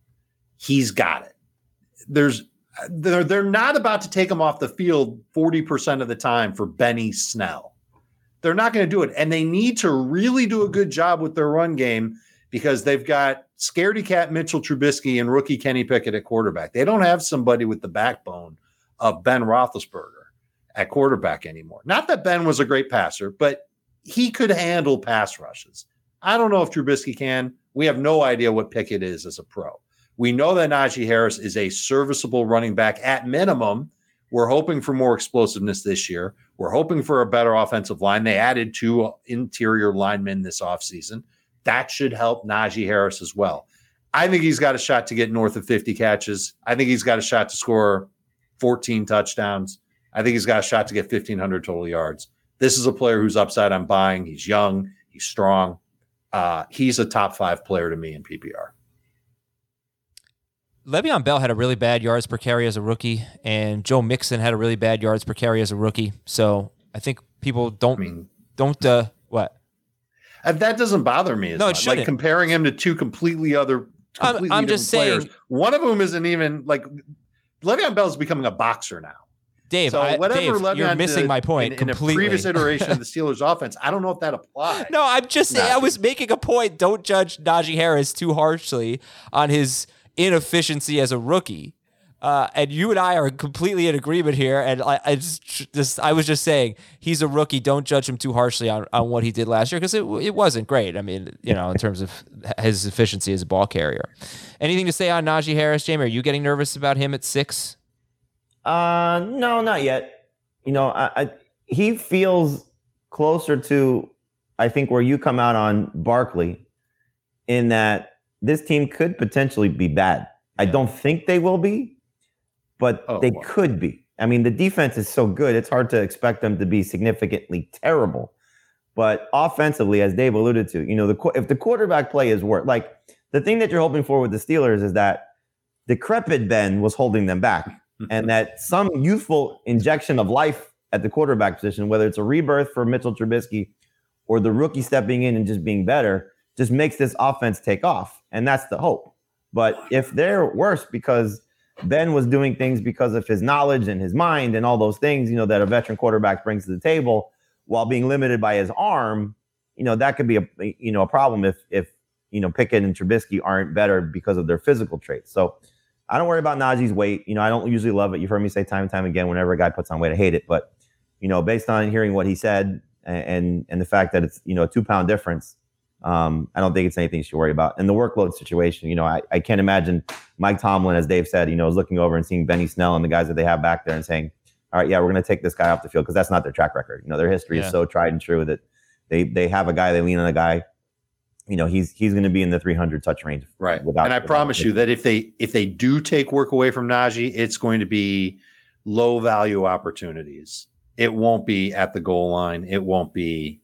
He's got it. There's they're they're not about to take him off the field 40% of the time for Benny Snell. They're not going to do it. And they need to really do a good job with their run game because they've got scaredy cat Mitchell Trubisky and rookie Kenny Pickett at quarterback. They don't have somebody with the backbone of Ben Roethlisberger at quarterback anymore. Not that Ben was a great passer, but he could handle pass rushes. I don't know if Trubisky can. We have no idea what Pickett is as a pro. We know that Najee Harris is a serviceable running back at minimum. We're hoping for more explosiveness this year. We're hoping for a better offensive line. They added two interior linemen this offseason. That should help Najee Harris as well. I think he's got a shot to get north of 50 catches. I think he's got a shot to score 14 touchdowns. I think he's got a shot to get 1,500 total yards. This is a player whose upside I'm buying. He's young, he's strong. Uh, he's a top five player to me in PPR. Le'Veon Bell had a really bad yards per carry as a rookie, and Joe Mixon had a really bad yards per carry as a rookie. So I think people don't I mean, don't uh, what And that doesn't bother me as No, it shouldn't. Like comparing him to two completely other. I'm- I'm just players. saying- One of them isn't even like Le'Veon Bell is becoming a boxer now. Dave, so I, whatever Dave, Le'Veon you're missing did my point in, in a completely. previous iteration of the Steelers' offense. I don't know if that applies. no, I'm just saying. I was making a point. Don't judge Najee Harris too harshly on his inefficiency as a rookie. Uh, and you and I are completely in agreement here. And I, I just, just, I was just saying he's a rookie. Don't judge him too harshly on, on what he did last year because it, it wasn't great. I mean, you know, in terms of his efficiency as a ball carrier. Anything to say on Najee Harris, Jamie? Are you getting nervous about him at six? Uh, no, not yet. You know, I, I he feels closer to, I think, where you come out on Barkley, in that this team could potentially be bad. I don't think they will be, but Oh, they wow. could be. I mean, the defense is so good; it's hard to expect them to be significantly terrible. But offensively, as Dave alluded to, you know, the if the quarterback play is worth like the thing that you're hoping for with the Steelers is that decrepit Ben was holding them back and mm-hmm. that some youthful injection of life at the quarterback position, whether it's a rebirth for Mitchell Trubisky or the rookie stepping in and just being better, just makes this offense take off. And that's the hope. But if they're worse because Ben was doing things because of his knowledge and his mind and all those things, you know, that a veteran quarterback brings to the table while being limited by his arm, you know, that could be a you know a problem if if you know Pickett and Trubisky aren't better because of their physical traits. So I don't worry about Najee's weight. You know, I don't usually love it. You've heard me say time and time again, whenever a guy puts on weight, I hate it. But you know, based on hearing what he said and and, the fact that it's you know a two pound difference, um, I don't think it's anything you should worry about. And the workload situation, you know, I, I can't imagine Mike Tomlin, as Dave said, you know, is looking over and seeing Benny Snell and the guys that they have back there and saying, all right, yeah, we're going to take this guy off the field because that's not their track record. You know, their history Yeah. is so tried and true that they they have a guy, they lean on a guy. You know, he's he's going to be in the 300 touch range, Right. Without- and I without- promise you that if they if they do take work away from Najee, it's going to be low value opportunities. It won't be at the goal line. It won't be,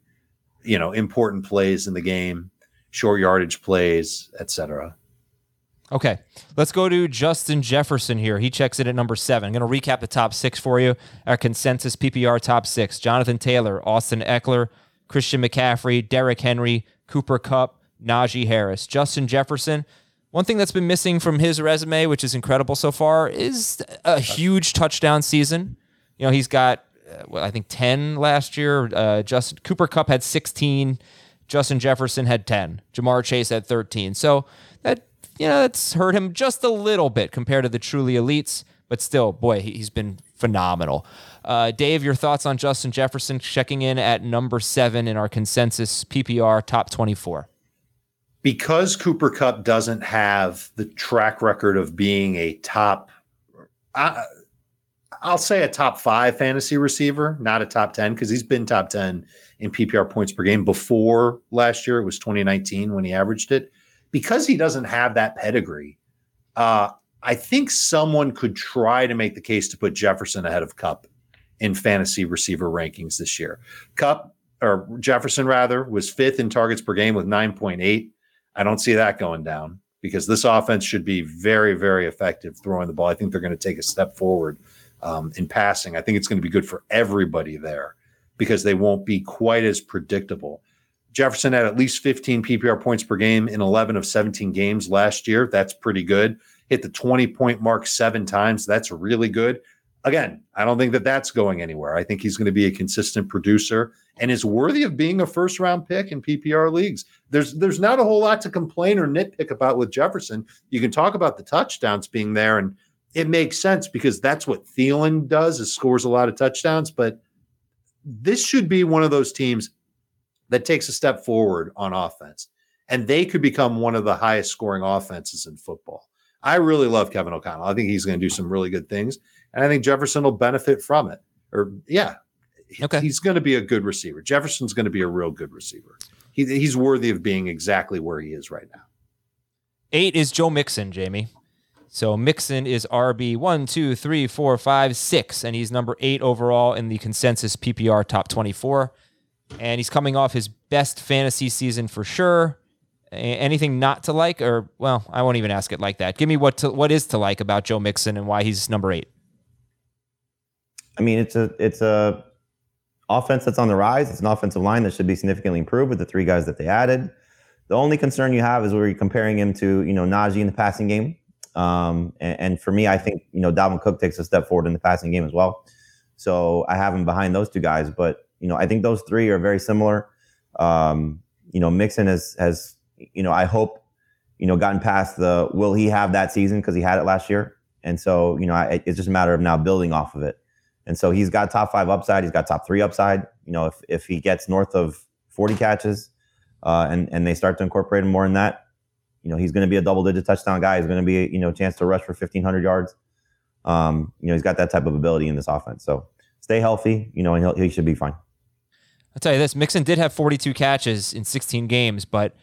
you know, important plays in the game, short yardage plays, etc. Okay, let's go to Justin Jefferson here. He checks in at number seven. I'm going to recap the top six for you. Our consensus PPR top six Jonathan Taylor, Austin Ekeler, Christian McCaffrey, Derrick Henry, Cooper Kupp, Najee Harris. Justin Jefferson, one thing that's been missing from his resume, which is incredible so far, is a huge touchdown season. You know, he's got, uh, well, I think 10 last year. Uh, Justin Cooper Kupp had 16. Justin Jefferson had 10. Ja'Marr Chase had 13. So that, you know, that's hurt him just a little bit compared to the truly elites. But still, boy, he- he's been phenomenal. Uh, Dave, your thoughts on Justin Jefferson checking in at number seven in our consensus PPR top 24? because Cooper Kupp doesn't have the track record of being a top. I, I'll say a top five fantasy receiver, not a top 10, because he's been top 10 in PPR points per game before last year. It was 2019 when he averaged it. Because he doesn't have that pedigree, uh, I think someone could try to make the case to put Jefferson ahead of Kupp in fantasy receiver rankings this year. Kupp or Jefferson rather was fifth in targets per game with 9.8. I don't see that going down because this offense should be very, very effective throwing the ball. I think they're going to take a step forward um, in passing. I think it's going to be good for everybody there because they won't be quite as predictable. Jefferson had at least 15 PPR points per game in 11 of 17 games last year. That's pretty good. Hit the 20 point mark seven times. That's really good. Again, I don't think that that's going anywhere. I think he's going to be a consistent producer and is worthy of being a first round pick in PPR leagues. There's there's not a whole lot to complain or nitpick about with Jefferson. You can talk about the touchdowns being there, and it makes sense because that's what Thielen does is scores a lot of touchdowns. But this should be one of those teams that takes a step forward on offense, and they could become one of the highest scoring offenses in football. I really love Kevin O'Connell. I think he's going to do some really good things, and I think Jefferson will benefit from it. Or yeah, Okay. he's going to be a good receiver. Jefferson's going to be a real good receiver. He, he's worthy of being exactly where he is right now. Eight is Joe Mixon, Jamie. So Mixon is RB one, two, three, four, five, six, and he's number eight overall in the consensus PPR top 24. And he's coming off his best fantasy season for sure. Anything not to like, or well, I won't even ask it like that. Give me what to, what is to like about Joe Mixon and why he's number eight. I mean, it's a it's a offense that's on the rise. It's an offensive line that should be significantly improved with the three guys that they added. The only concern you have is where you're comparing him to you know Najee in the passing game. Um, and, and for me, I think you know Dalvin Cook takes a step forward in the passing game as well. So I have him behind those two guys, but you know I think those three are very similar. Um, you know, Mixon has has you know I hope you know gotten past the will he have that season because he had it last year, and so you know I, it's just a matter of now building off of it. And so he's got top five upside. He's got top three upside. You know, if if he gets north of 40 catches, uh, and and they start to incorporate him more in that, you know, he's going to be a double digit touchdown guy. He's going to be you know a chance to rush for 1500 yards. Um, you know, he's got that type of ability in this offense. So stay healthy. You know, and he should be fine. I'll tell you this Mixon did have 42 catches in 16 games, but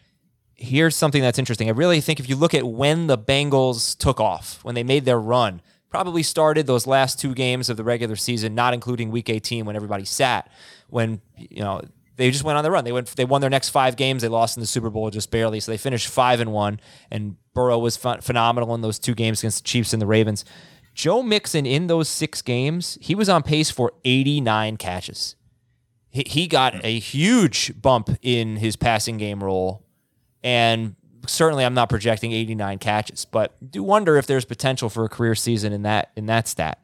here's something that's interesting. I really think if you look at when the Bengals took off, when they made their run, probably started those last two games of the regular season, not including week 18 when everybody sat, when, you know, they just went on the run. They went. They won their next five games. They lost in the Super Bowl just barely. So they finished five and one. And Burrow was ph- phenomenal in those two games against the Chiefs and the Ravens. Joe Mixon in those six games, he was on pace for 89 catches. He, he got a huge bump in his passing game role, and certainly I'm not projecting 89 catches, but do wonder if there's potential for a career season in that in that stat.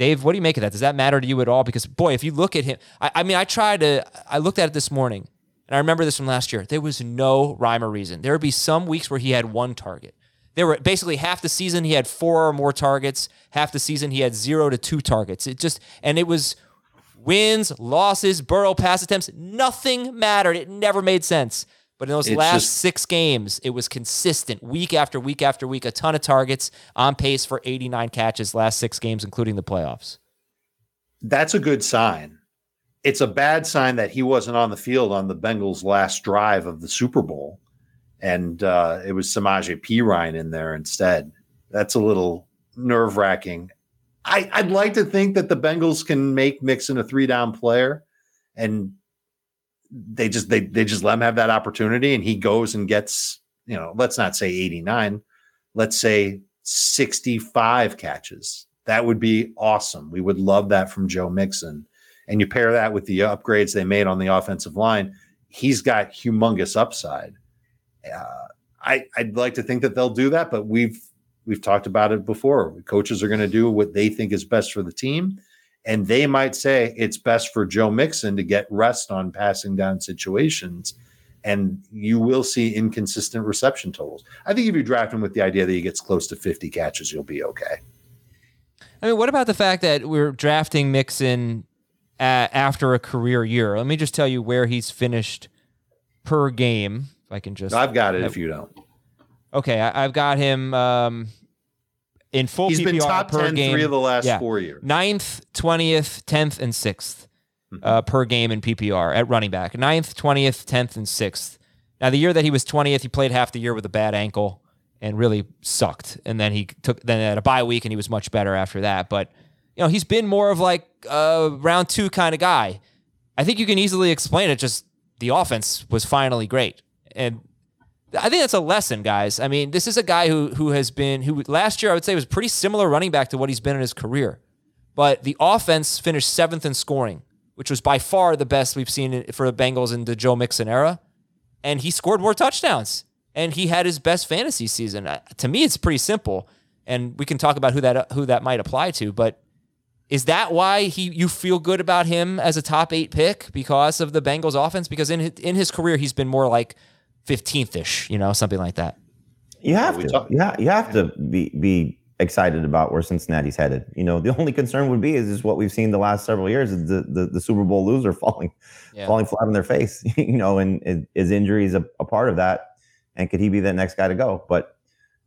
Dave, what do you make of that? Does that matter to you at all? Because boy, if you look at him, I, I mean, I tried to, I looked at it this morning, and I remember this from last year. There was no rhyme or reason. There would be some weeks where he had one target. There were basically half the season he had four or more targets. Half the season he had zero to two targets. It just and it was wins, losses, Burrow pass attempts. Nothing mattered. It never made sense. But in those It's last just- six games, it was consistent week after week after week. A ton of targets on pace for 89 catches last six games, including the playoffs. That's a good sign. It's a bad sign that he wasn't on the field on the Bengals' last drive of the Super Bowl, and uh, it was Samaje Perine in there instead. That's a little nerve wracking. I'd like to think that the Bengals can make Mixon a three down player, and they just they they just let him have that opportunity, and he goes and gets you know let's not say eighty nine, let's say sixty five catches. That would be awesome. We would love that from Joe Mixon. And you pair that with the upgrades they made on the offensive line, he's got humongous upside. Uh, I, I'd like to think that they'll do that, but we've we've talked about it before. Coaches are going to do what they think is best for the team, and they might say it's best for Joe Mixon to get rest on passing down situations. And you will see inconsistent reception totals. I think if you draft him with the idea that he gets close to 50 catches, you'll be okay. I mean, what about the fact that we're drafting Mixon uh, after a career year? Let me just tell you where he's finished per game. If I can just, I've got it if you don't. okay, I, I've got him um, in full He's PPR been top per 10 game. three of the last Yeah. four years. Ninth, twentieth, tenth, and 6th Mm-hmm. uh, per game in PPR at running back. Ninth, twentieth, tenth, and sixth. Now the year that he was twentieth, he played half the year with a bad ankle and really sucked. And then he took then at a bye week and he was much better after that. But you know he's been more of like a round two kind of guy. I think you can easily explain it. Just the offense was finally great, and I think that's a lesson, guys. I mean, this is a guy who who has been who last year I would say was pretty similar running back to what he's been in his career, but the offense finished seventh in scoring, which was by far the best we've seen for the Bengals in the Joe Mixon era, and he scored more touchdowns and he had his best fantasy season. To me, it's pretty simple, and we can talk about who that who that might apply to, but. Is that why he you feel good about him as a top eight pick because of the Bengals offense? Because in his, in his career he's been more like 15th ish, you know, something like that. You have to. talk- yeah, you have to be be excited about where Cincinnati's headed. You know, the only concern would be is, is what we've seen the last several years is the the, the Super Bowl loser falling Yeah. falling flat on their face. you know, and is, is injuries a, a part of that? And could he be that next guy to go? But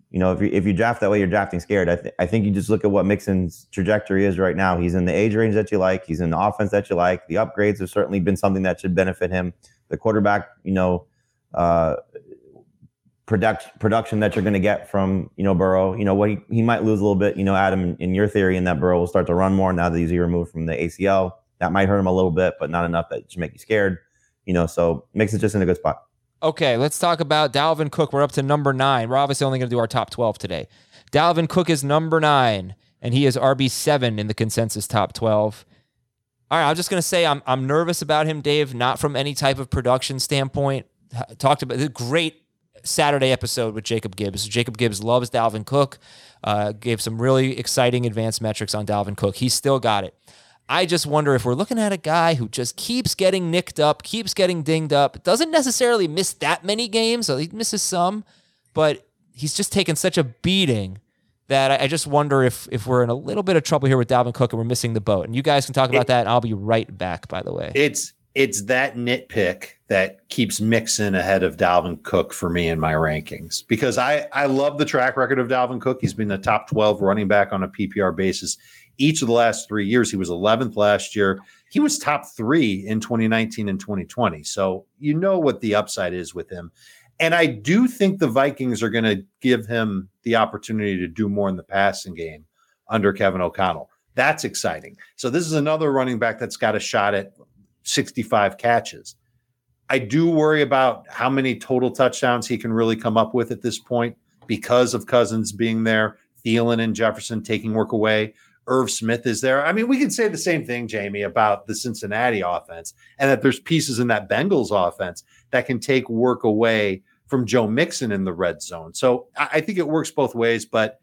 you know, if you if you draft that way, you're drafting scared. I, th- I think you just look at what Mixon's trajectory is right now. He's in the age range that you like. He's in the offense that you like. The upgrades have certainly been something that should benefit him. The quarterback, you know, uh, product production that you're going to get from you know Burrow. You know what he, he might lose a little bit. You know, Adam, in, your theory, in that Burrow will start to run more now that he's removed from the ACL. That might hurt him a little bit, but not enough that should make you scared. You know, so Mixon's just in a good spot. Okay, let's talk about Dalvin Cook. We're up to number nine. We're obviously only going to do our top 12 today. Dalvin Cook is number nine, and he is RB7 in the consensus top 12. All right, I'm just going to say I'm, I'm nervous about him, Dave, not from any type of production standpoint. Talked about the great Saturday episode with Jacob Gibbs. Jacob Gibbs loves Dalvin Cook, uh, gave some really exciting advanced metrics on Dalvin Cook. He's still got it. I just wonder if we're looking at a guy who just keeps getting nicked up, keeps getting dinged up, doesn't necessarily miss that many games, so he misses some, but he's just taken such a beating that I, I just wonder if if we're in a little bit of trouble here with Dalvin Cook and we're missing the boat. And you guys can talk about that, and I'll be right back, by the way. It's it's that nitpick that keeps Mixon ahead of Dalvin Cook for me in my rankings because I I love the track record of Dalvin Cook. He's been the top 12 running back on a PPR basis each of the last 3 years. He was 11th last year. He was top 3 in 2019 and 2020. So, you know what the upside is with him. And I do think the Vikings are going to give him the opportunity to do more in the passing game under Kevin O'Connell. That's exciting. So this is another running back that's got a shot at 65 catches. I do worry about how many total touchdowns he can really come up with at this point because of Cousins being there, Thielen and Jefferson taking work away. Irv Smith is there. I mean, we can say the same thing, Jamie, about the Cincinnati offense, and that there's pieces in that Bengals offense that can take work away from Joe Mixon in the red zone. So I think it works both ways, but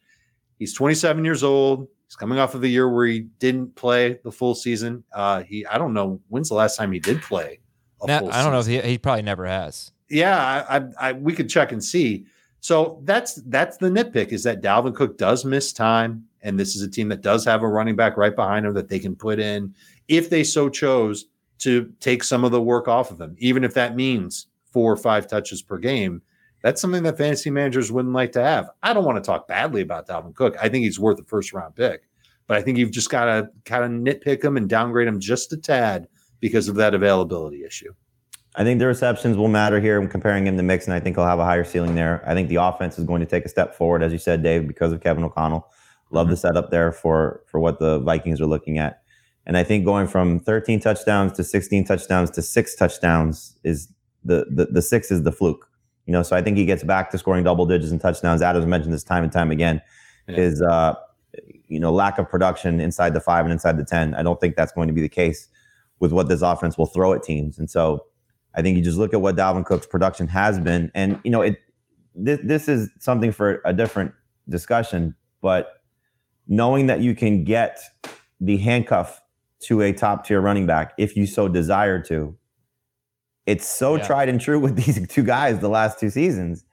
he's 27 years old. He's coming off of a year where he didn't play the full season. Uh, he, I don't know when's the last time he did play. A Now, I don't know if he, he probably never has. Yeah, I, I, I, we could check and see. So that's that's the nitpick is that Dalvin Cook does miss time, and this is a team that does have a running back right behind him that they can put in if they so chose to take some of the work off of him, even if that means four or five touches per game. That's something that fantasy managers wouldn't like to have. I don't want to talk badly about Dalvin Cook. I think he's worth a first round pick, but I think you've just got to kind of nitpick him and downgrade him just a tad because of that availability issue. I think the receptions will matter here. I'm comparing him to Mixon. I think he'll have a higher ceiling there. I think the offense is going to take a step forward, as you said, Dave, because of Kevin O'Connell. Love the mm-hmm. setup there for for what the Vikings are looking at. And I think going from 13 touchdowns to 16 touchdowns to six touchdowns is the the, the six is the fluke. You know, so I think he gets back to scoring double digits and touchdowns. Adams mentioned this time and time again. Yeah. His uh, you know lack of production inside the five and inside the ten. I don't think that's going to be the case with what this offense will throw at teams. And so I think you just look at what Dalvin Cook's production has been, and you know it. This, this is something for a different discussion, but knowing that you can get the handcuff to a top tier running back if you so desire to, it's so Yeah. tried and true with these two guys the last two seasons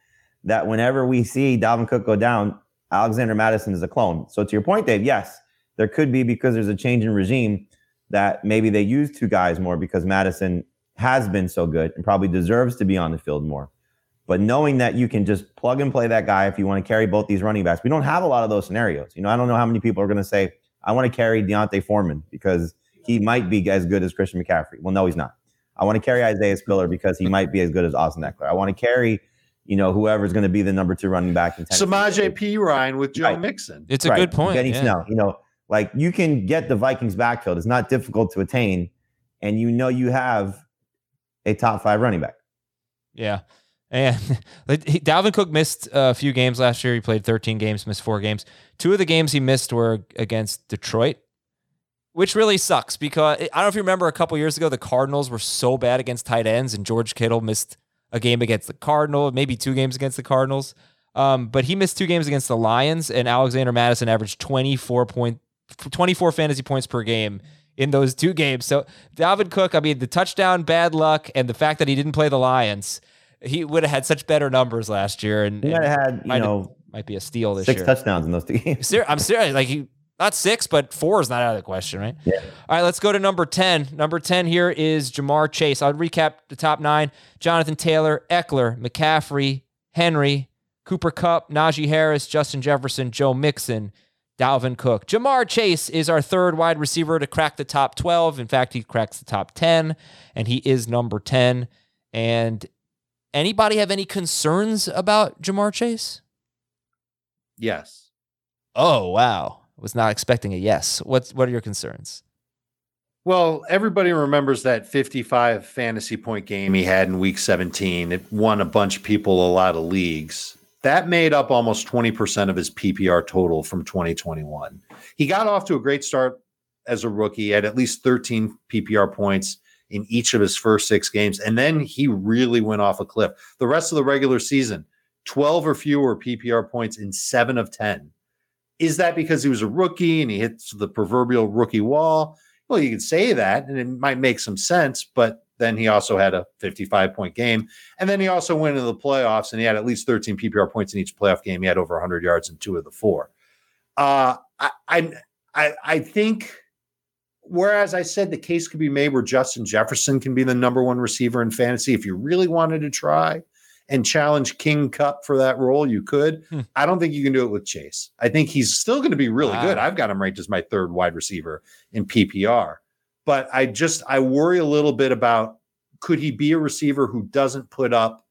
that whenever we see Dalvin Cook go down, Alexander Mattison is a clone. So to your point, Dave, yes, there could be because there's a change in regime that maybe they use two guys more because Mattison has been so good and probably deserves to be on the field more. But knowing that you can just plug and play that guy if you want to carry both these running backs, we don't have a lot of those scenarios. You know, I don't know how many people are going to say, I want to carry D'Onta Foreman because he might be as good as Christian McCaffrey. Well, no, he's not. I want to carry Isaiah Spiller because he might be as good as Austin Ekeler. I want to carry, you know, whoever's going to be the number two running back in Tennessee. Samaje Perine with Joe Right. Mixon. It's a Right. good point. Getting yeah. Snell, you know, like you can get the Vikings backfield. It's not difficult to attain, and you know you have a top five running back. Yeah. And like, Dalvin Cook missed a few games last year. He played 13 games, missed four games. Two of the games he missed were against Detroit, which really sucks because I don't know if you remember a couple years ago, the Cardinals were so bad against tight ends, and George Kittle missed a game against the Cardinal, maybe two games against the Cardinals. Um, but he missed two games against the Lions, and Alexander Mattison averaged 24 point, 24 fantasy points per game in those two games. So Dalvin Cook, I mean, the touchdown, bad luck, and the fact that he didn't play the Lions, he would have had such better numbers last year, and, He might and have had, you might have- know, might be a steal this six year. touchdowns in those two games. I'm serious. Like he, not six, but four is not out of the question, right? Yeah. All right, let's go to number 10. Number 10 here is Ja'Marr Chase. I'll recap the top nine Jonathan Taylor, Ekeler, McCaffrey, Henry, Cooper Kupp, Najee Harris, Justin Jefferson, Joe Mixon, Dalvin Cook. Ja'Marr Chase is our third wide receiver to crack the top 12. In fact, he cracks the top 10, and he is number 10. And anybody have any concerns about Ja'Marr Chase? Yes. Oh, wow. Was not expecting a yes. What's what are your concerns? Well, everybody remembers that 55 fantasy point game he had in week 17. It won a bunch of people a lot of leagues. That made up almost 20% of his PPR total from 2021. He got off to a great start as a rookie at at least 13 PPR points in each of his first six games. And then he really went off a cliff. The rest of the regular season, 12 or fewer PPR points in seven of 10. Is that because he was a rookie and he hits the proverbial rookie wall? Well, you could say that, and it might make some sense, but then he also had a 55 point game. And then he also went into the playoffs and he had at least 13 PPR points in each playoff game. He had over 100 yards in two of the four. Uh, I, I, I, I think, whereas I said the case could be made where Justin Jefferson can be the number one receiver in fantasy, if you really wanted to try and challenge King Kupp for that role, you could. Hmm. I don't think you can do it with Chase. I think he's still going to be really Wow. good. I've got him ranked as my third wide receiver in PPR. But I just I worry a little bit about could he be a receiver who doesn't put up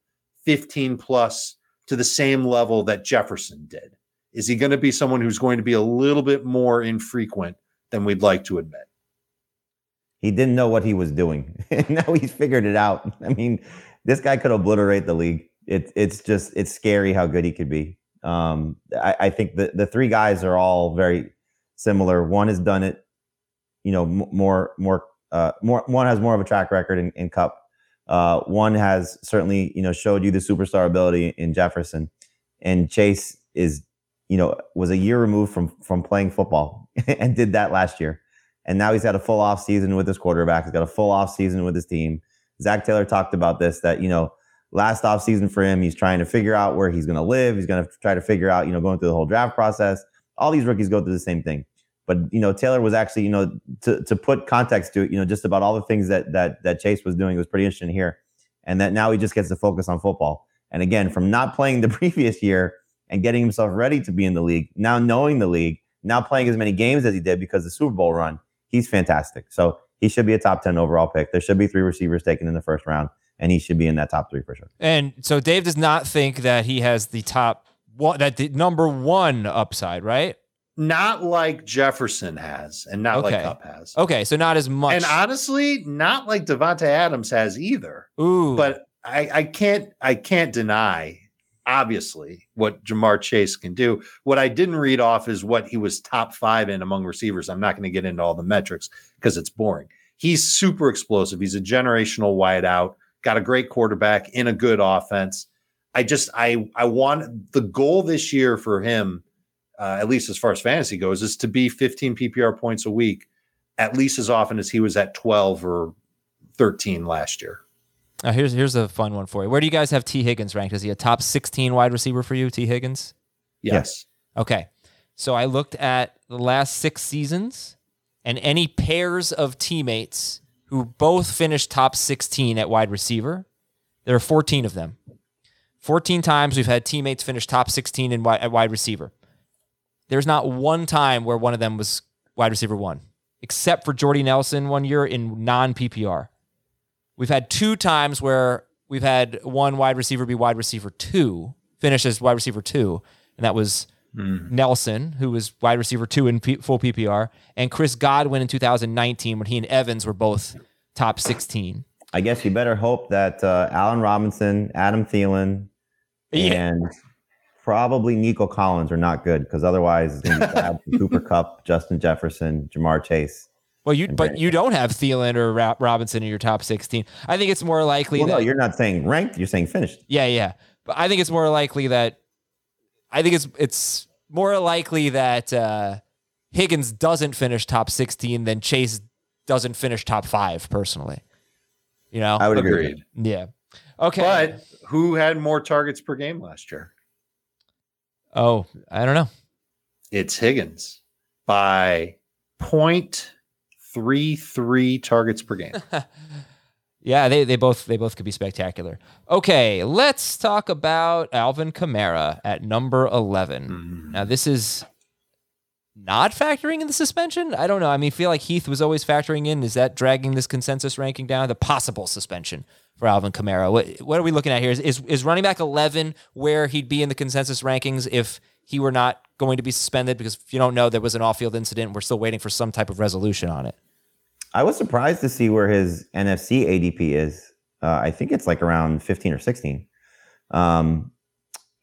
15 plus to the same level that Jefferson did? Is he going to be someone who's going to be a little bit more infrequent than we'd like to admit? He didn't know what he was doing. now he's figured it out. I mean, this guy could obliterate the league. It's it's just it's scary how good he could be. Um, I, I think the the three guys are all very similar. One has done it, you know, m- more more uh, more. One has more of a track record in, in Kupp. Uh, one has certainly you know showed you the superstar ability in Jefferson, and Chase is you know was a year removed from from playing football and did that last year and now he's got a full off season with his quarterback. He's got a full off season with his team. Zac Taylor talked about this that you know last off season for him, he's trying to figure out where he's going to live. He's going to try to figure out you know going through the whole draft process. All these rookies go through the same thing, but you know Taylor was actually you know to to put context to it, you know just about all the things that that that Chase was doing it was pretty interesting here, and that now he just gets to focus on football. And again, from not playing the previous year and getting himself ready to be in the league, now knowing the league, now playing as many games as he did because the Super Bowl run he's fantastic. So he should be a top 10 overall pick. There should be three receivers taken in the first round, and he should be in that top three for sure. And so Dave does not think that he has the top one, that the number one upside, right? Not like Jefferson has, and not Okay. like Kupp has. Okay, so not as much. And honestly, not like Davante Adams has either. Ooh, But I, I can't I can't deny obviously what Ja'Marr Chase can do. What I didn't read off is what he was top five in among receivers. I'm not going to get into all the metrics because it's boring. He's super explosive. He's a generational wideout, got a great quarterback in a good offense. I just I I want the goal this year for him, uh, at least as far as fantasy goes, is to be 15 PPR points a week, at least as often as he was at 12 or 13 last year. Uh, here's here's a fun one for you. Where do you guys have Tee Higgins ranked? Is he a top 16 wide receiver for you, Tee Higgins? Yes. Okay. So I looked at the last six seasons and any pairs of teammates who both finished top 16 at wide receiver. There are 14 of them. 14 times we've had teammates finish top 16 in wide, at wide receiver. There's not one time where one of them was wide receiver one, except for Jordy Nelson one year in non PPR. We've had two times where we've had one wide receiver be wide receiver two, finish as wide receiver two, and that was Nelson, who was wide receiver two in P- full PPR, and Chris Godwin in 2019 when he and Evans were both top 16. I guess you better hope that uh, Allen Robinson, Adam Thielen, Yeah. and probably Nico Collins are not good because otherwise it's going to be bad for Cooper Kupp, Justin Jefferson, Ja'Marr Chase. Well, you And but you don't have Thielen or Ra- Robinson in your top 16. I think it's more likely Well, that no, you're not saying ranked. You're saying finished. Yeah, yeah. But I think it's more likely that I think it's it's more likely that uh, Higgins doesn't finish top 16 than Chase doesn't finish top 5 personally. You know? I would agree. yeah. Okay. But who had more targets per game last year? oh, I don't know. It's Higgins by 0.33 targets per game. Yeah, they, they both they both could be spectacular. Okay, let's talk about Alvin Kamara at number 11. Mm. Now this is not factoring in the suspension. I don't know. I mean, I feel like Heath was always factoring in. Is that dragging this consensus ranking down? The possible suspension for Alvin Kamara. What what are we looking at here? Is is, is running back 11 where he'd be in the consensus rankings if he were not going to be suspended? Because if you don't know, there was an off-field incident. We're still waiting for some type of resolution on it. I was surprised to see where his NFC ADP is. Uh, I think it's like around 15 or 16. Um,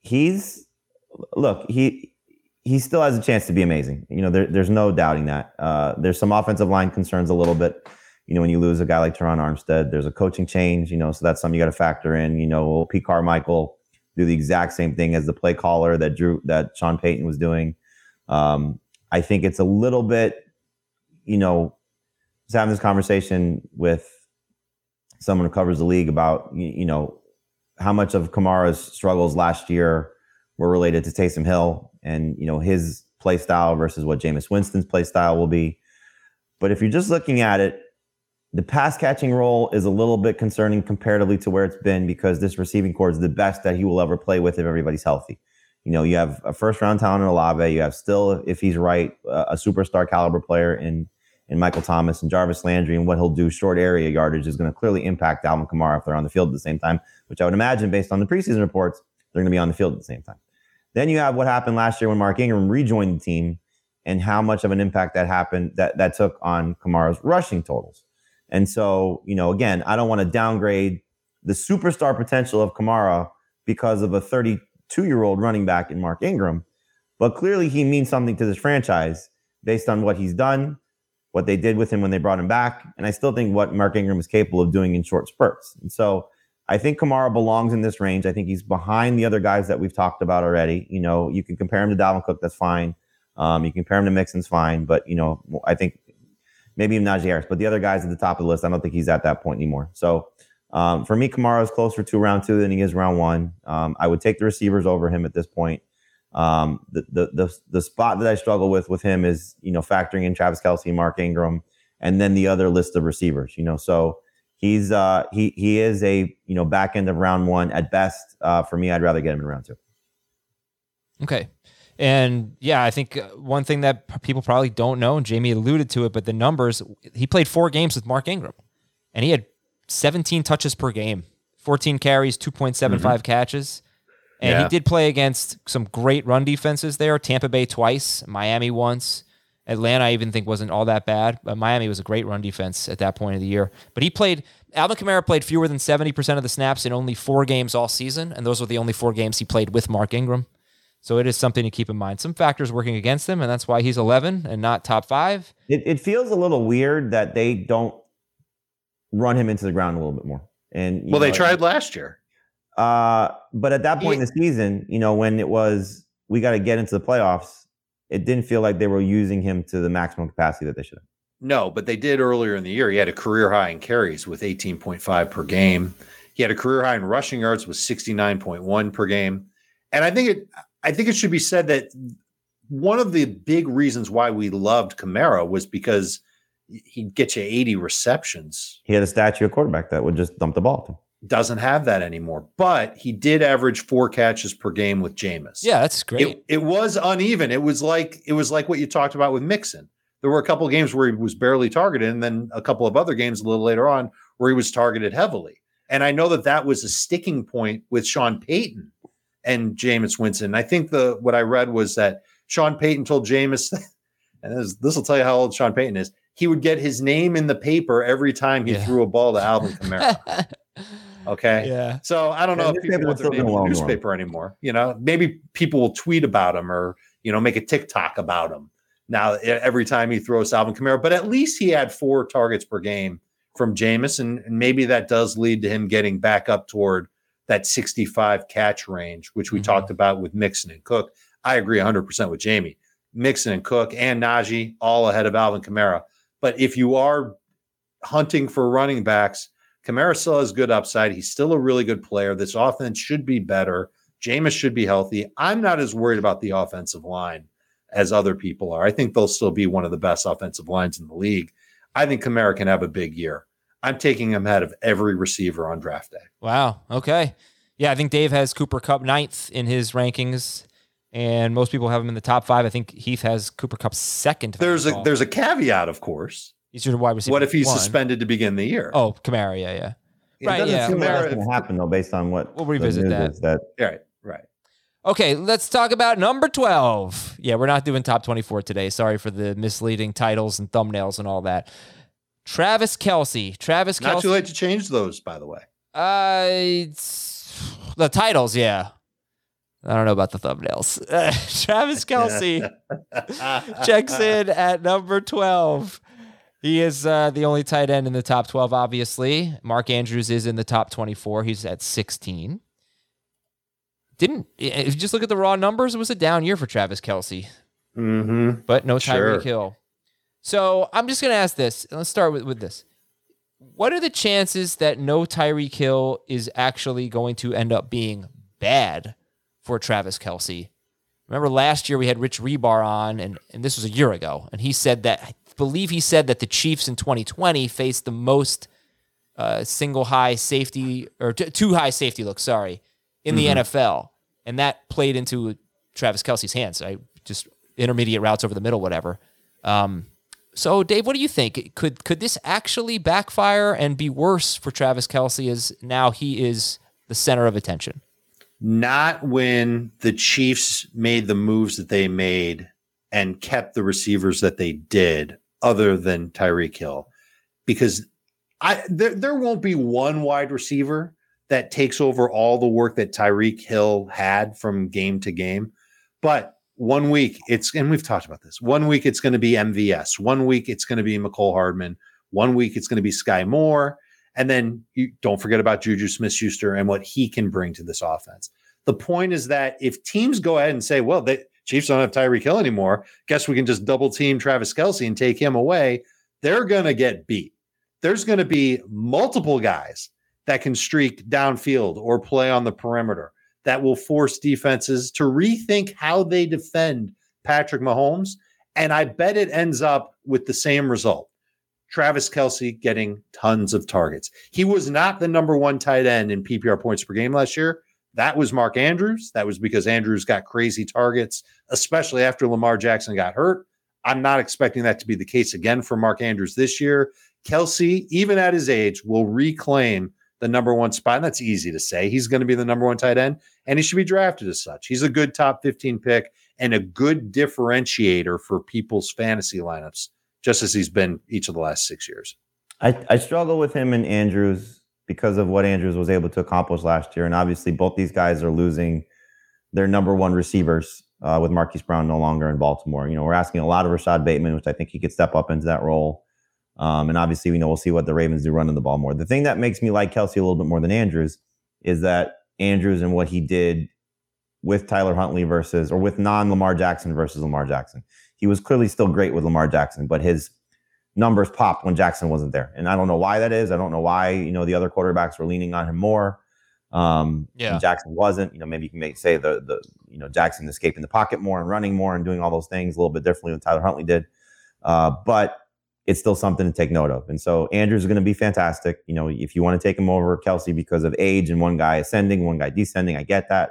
he's look he he still has a chance to be amazing. You know, there, there's no doubting that. Uh, there's some offensive line concerns a little bit. You know, when you lose a guy like Terron Armstead, there's a coaching change. You know, so that's something you got to factor in. You know, will Pete Carmichael do the exact same thing as the play caller that Drew that Sean Payton was doing? Um, I think it's a little bit, you know, was having this conversation with someone who covers the league about you, know how much of Kamara's struggles last year were related to Taysom Hill and you know his play style versus what Jameis Winston's play style will be. But if you're just looking at it, the pass catching role is a little bit concerning comparatively to where it's been because this receiving corps is the best that he will ever play with if everybody's healthy. You know, you have a first round talent in Olave. You have still, if he's right, a superstar caliber player in in Michael Thomas and Jarvis Landry and what he'll do short area yardage is going to clearly impact Alvin Kamara if they're on the field at the same time, which I would imagine based on the preseason reports, they're going to be on the field at the same time. Then you have what happened last year when Mark Ingram rejoined the team and how much of an impact that happened that that took on Kamara's rushing totals. And so, you know, again, I don't want to downgrade the superstar potential of Kamara because of a 32 year old running back in Mark Ingram, but clearly he means something to this franchise based on what he's done, what they did with him when they brought him back, and I still think what Mark Ingram is capable of doing in short spurts. And so I think Kamara belongs in this range. I think he's behind the other guys that we've talked about already. You know, you can compare him to Dalvin Cook, that's fine. Um, you can compare him to Mixon's fine, but you know, I think maybe even Najee Harris, but the other guys at the top of the list, I don't think he's at that point anymore. So um, for me, Kamara is closer to round two than he is round one. Um, I would take the receivers over him at this point. Um, the, the the the spot that I struggle with with him is you know factoring in Travis Kelce, Mark Ingram, and then the other list of receivers. You know, so he's uh he he is a you know back end of round one at best. Uh, for me, I'd rather get him in round two. Okay. And yeah, I think uh, one thing that people probably don't know, and Jamie alluded to it, but the numbers, he played four games with Mark Ingram and he had 17 touches per game, 14 carries, 2.75 catches. And Yeah. he did play against some great run defenses there Tampa Bay twice, Miami once. Atlanta, I even think, wasn't all that bad. But Miami was a great run defense at that point of the year. But he played, Alvin Kamara played fewer than 70% of the snaps in only four games all season. And those were the only four games he played with Mark Ingram. So it is something to keep in mind. Some factors working against him, and that's why he's 11 and not top five. It, it feels a little weird that they don't run him into the ground a little bit more. And you Well, they tried last year. Uh, but at that point in the season, you know, when it was we got to get into the playoffs, it didn't feel like they were using him to the maximum capacity that they should have. No, but they did earlier in the year. He had a career high in carries with 18.5 per game. He had a career high in rushing yards with 69.1 per game. And I think it I think it should be said that one of the big reasons why we loved Kamara was because he'd get you 80 receptions. He had a statue of quarterback that would just dump the ball to him. Doesn't have that anymore. But he did average four catches per game with Jameis. Yeah, that's great. It, it was uneven. It was like it was like what you talked about with Mixon. There were a couple of games where he was barely targeted, and then a couple of other games a little later on where he was targeted heavily. And I know that that was a sticking point with Sean Payton and Jameis Winston. I think the what I read was that Sean Payton told Jameis, and this will tell you how old Sean Payton is. He would get his name in the paper every time he Yeah. threw a ball to Alvin Kamara. Okay. yeah. So I don't know Yeah, if people newspaper want their still name in been the long newspaper anymore. You know, maybe people will tweet about him or you know make a TikTok about him. Now every time he throws Alvin Kamara, but at least he had four targets per game from Jameis, and, and maybe that does lead to him getting back up toward that 65 catch range, which we Mhm. talked about with Mixon and Cook. I agree 100% with Jamie. Mixon and Cook and Najee all ahead of Alvin Kamara. But if you are hunting for running backs, Kamara still has good upside. He's still a really good player. This offense should be better. Jameis should be healthy. I'm not as worried about the offensive line as other people are. I think they'll still be one of the best offensive lines in the league. I think Kamara can have a big year. I'm taking him ahead of every receiver on draft day. Wow. Okay. Yeah, I think Dave has Cooper Kupp ninth in his rankings, and most people have him in the top five. I think Heath has Cooper Kupp second. There's a there's a caveat, of course. He's your wide receiver. What if he's one. suspended to begin the year? Oh, Kamara. Yeah, yeah. It Right, doesn't yeah. seem like Kamara- that's going to happen though, based on what We'll the revisit news that. is that right, right. Okay, let's talk about number 12. Yeah, we're not doing top 24 today. Sorry for the misleading titles and thumbnails and all that. Travis Kelce. Travis Kelce. Not Kelsey. too late to change those, by the way. Uh, it's- the titles, yeah. I don't know about the thumbnails. Travis Kelce checks in at number 12. He is uh, the only tight end in the top 12, obviously. Mark Andrews is in the top 24. He's at 16. Didn't, if you just look at the raw numbers, it was a down year for Travis Kelce, Mm-hmm. but no Sure. Tyreek Hill. So I'm just going to ask this. Let's start with, with this. What are the chances that no Tyreek Hill is actually going to end up being bad for Travis Kelce? Remember last year we had Rich Hribar on, and, and this was a year ago, and he said that believe he said that the Chiefs in 2020 faced the most uh, single high safety or t- two high safety looks, sorry, in the NFL, and that played into Travis Kelce's hands. I just intermediate routes over the middle, whatever. Um, so, Dave, what do you think? Could could this actually backfire and be worse for Travis Kelce as now he is the center of attention? Not when the Chiefs made the moves that they made and kept the receivers that they did, other than Tyreek Hill, because I there there won't be one wide receiver that takes over all the work that Tyreek Hill had from game to game, but one week it's and we've talked about this. One week it's going to be MVS. One week it's going to be Mecole Hardman. One week it's going to be Sky Moore. And then you don't forget about Juju Smith Schuster and what he can bring to this offense. The point is that if teams go ahead and say, well, the Chiefs don't have Tyreek Hill anymore, guess we can just double team Travis Kelce and take him away, they're going to get beat. There's going to be multiple guys that can streak downfield or play on the perimeter that will force defenses to rethink how they defend Patrick Mahomes. And I bet it ends up with the same result. Travis Kelce getting tons of targets. He was not the number one tight end in PPR points per game last year. That was Mark Andrews. That was because Andrews got crazy targets, especially after Lamar Jackson got hurt. I'm not expecting that to be the case again for Mark Andrews this year. Kelce, even at his age, will reclaim the number one spot. And that's easy to say. He's going to be the number one tight end, and he should be drafted as such. He's a good top 15 pick and a good differentiator for people's fantasy lineups, just as he's been each of the last six years. I, I struggle with him and Andrews because of what Andrews was able to accomplish last year. And obviously, both these guys are losing their number one receivers uh, with Marquise Brown no longer in Baltimore. You know, we're asking a lot of Rashod Bateman, which I think he could step up into that role. Um, and obviously, we know we'll see what the Ravens do running the ball more. The thing that makes me like Kelce a little bit more than Andrews is that Andrews and what he did with Tyler Huntley versus, or with non Lamar Jackson versus Lamar Jackson. He was clearly still great with Lamar Jackson, but his numbers popped when Jackson wasn't there. And I don't know why that is. I don't know why, you know, the other quarterbacks were leaning on him more. Um, Yeah. Jackson wasn't, you know, maybe you can make, say the, the, you know, Jackson escaping the pocket more and running more and doing all those things a little bit differently than Tyler Huntley did. Uh, but it's still something to take note of. And so Andrews is going to be fantastic. You know, if you want to take him over Kelce because of age and one guy ascending, one guy descending, I get that.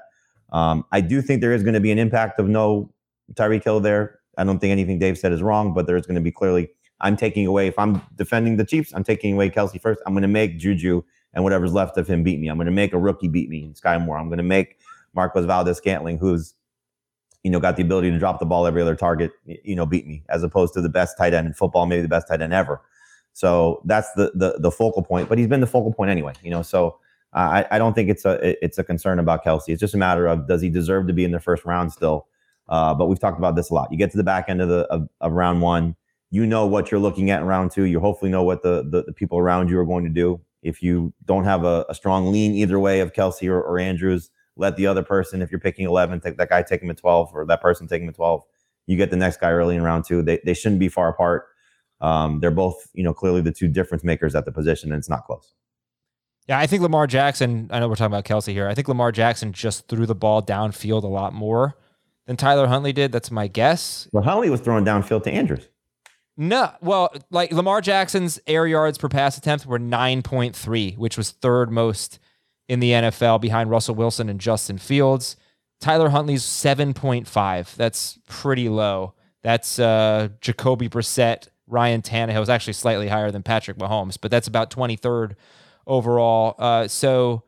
Um, I do think there is going to be an impact of no Tyreek Hill there. I don't think anything Dave said is wrong, but there's going to be clearly. I'm taking away if I'm defending the Chiefs, I'm taking away Kelce first. I'm going to make Juju and whatever's left of him beat me. I'm going to make a rookie beat me, Sky Moore. I'm going to make Marquez Valdes-Scantling, who's you know got the ability to drop the ball every other target, you know, beat me, as opposed to the best tight end in football, maybe the best tight end ever. So that's the the, the focal point. But he's been the focal point anyway, you know. So uh, I, I don't think it's a it's a concern about Kelce. It's just a matter of does he deserve to be in the first round still. Uh, but we've talked about this a lot. You get to the back end of the of, of round one, you know what you're looking at in round two. You hopefully know what the, the, the people around you are going to do. If you don't have a, a strong lean either way of Kelce or, or, Andrews, let the other person, if you're picking 11, take that guy take him at 12 or that person take him at 12. You get the next guy early in round two. They, they shouldn't be far apart. Um, they're both, you know, clearly the two difference makers at the position, and it's not close. Yeah, I think Lamar Jackson. I know we're talking about Kelce here. I think Lamar Jackson just threw the ball downfield a lot more than Tyler Huntley did. That's my guess. Well, Huntley was throwing downfield to Andrews. No, well, like Lamar Jackson's air yards per pass attempt were 9.3, which was third most in the NFL behind Russell Wilson and Justin Fields. Tyler Huntley's 7.5. That's pretty low. That's uh, Jacoby Brissett, Ryan Tannehill is actually slightly higher than Patrick Mahomes, but that's about 23rd overall. Uh, so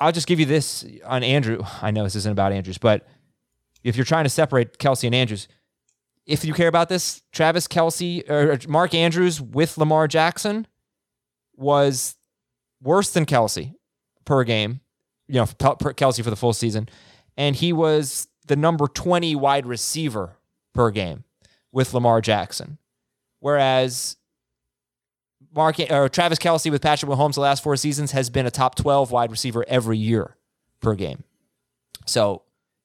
I'll just give you this on Andrew. I know this isn't about Andrews, but if you're trying to separate Kelce and Andrews, if you care about this, Travis Kelce or Mark Andrews with Lamar Jackson was worse than Kelce per game, you know, per Kelce for the full season. And he was the number 20 wide receiver per game with Lamar Jackson. Whereas Mark or Travis Kelce with Patrick Mahomes the last four seasons has been a top 12 wide receiver every year per game. So,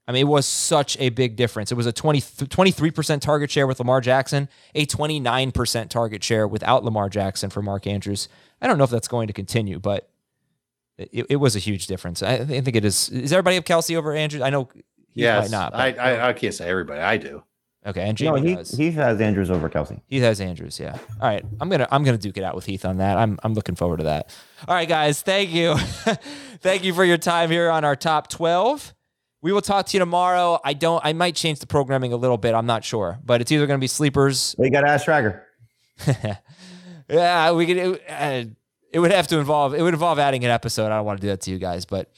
I mean, it was such a big difference. It was a 20, 23% target share with Lamar Jackson, a 29% target share without Lamar Jackson for Mark Andrews. I don't know if that's going to continue, but it, it was a huge difference. I, I think it is. Is everybody have Kelce over Andrews? I know he yes, not. I, I, I can't say everybody. I do. Okay, and Jamie no, he, does. Heath has Andrews over Kelce. He has Andrews, yeah. All right, I'm gonna I'm gonna duke it out with Heath on that. I'm I'm looking forward to that. All right, guys, thank you, thank you for your time here on our top twelve. We will talk to you tomorrow. I don't. I might change the programming a little bit. I'm not sure, but it's either going to be sleepers. We got to ask Schrager. yeah, we could. Uh, it would have to involve. It would involve adding an episode. I don't want to do that to you guys, but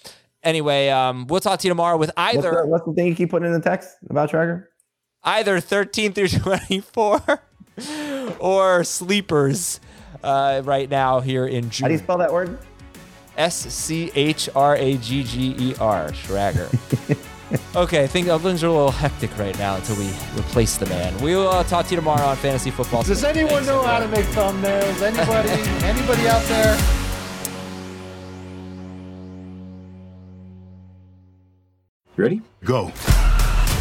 anyway, um, we'll talk to you tomorrow with either. What's the, what's the thing you keep putting in the text about Schrager? Either 13 through 24 or sleepers uh, right now here in June. How do you spell that word? S C H R A G G E R, Schrager. okay, I think things are a little hectic right now until we replace the man. We will uh, talk to you tomorrow on Fantasy Football. Does anyone Thanks, know how to make thumbnails? Anybody? anybody out there? Ready? Go.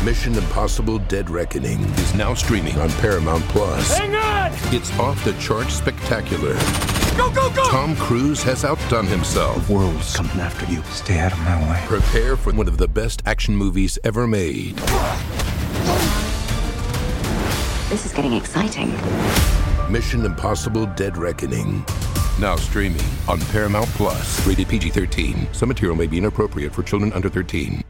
Mission Impossible Dead Reckoning is now streaming on Paramount Plus. Hang on! It's off the chart spectacular. Go, go, go! Tom Cruise has outdone himself. The world's coming after you. Stay out of my way. Prepare for one of the best action movies ever made. This is getting exciting. Mission Impossible Dead Reckoning. Now streaming on Paramount Plus. Rated PG 13. Some material may be inappropriate for children under 13.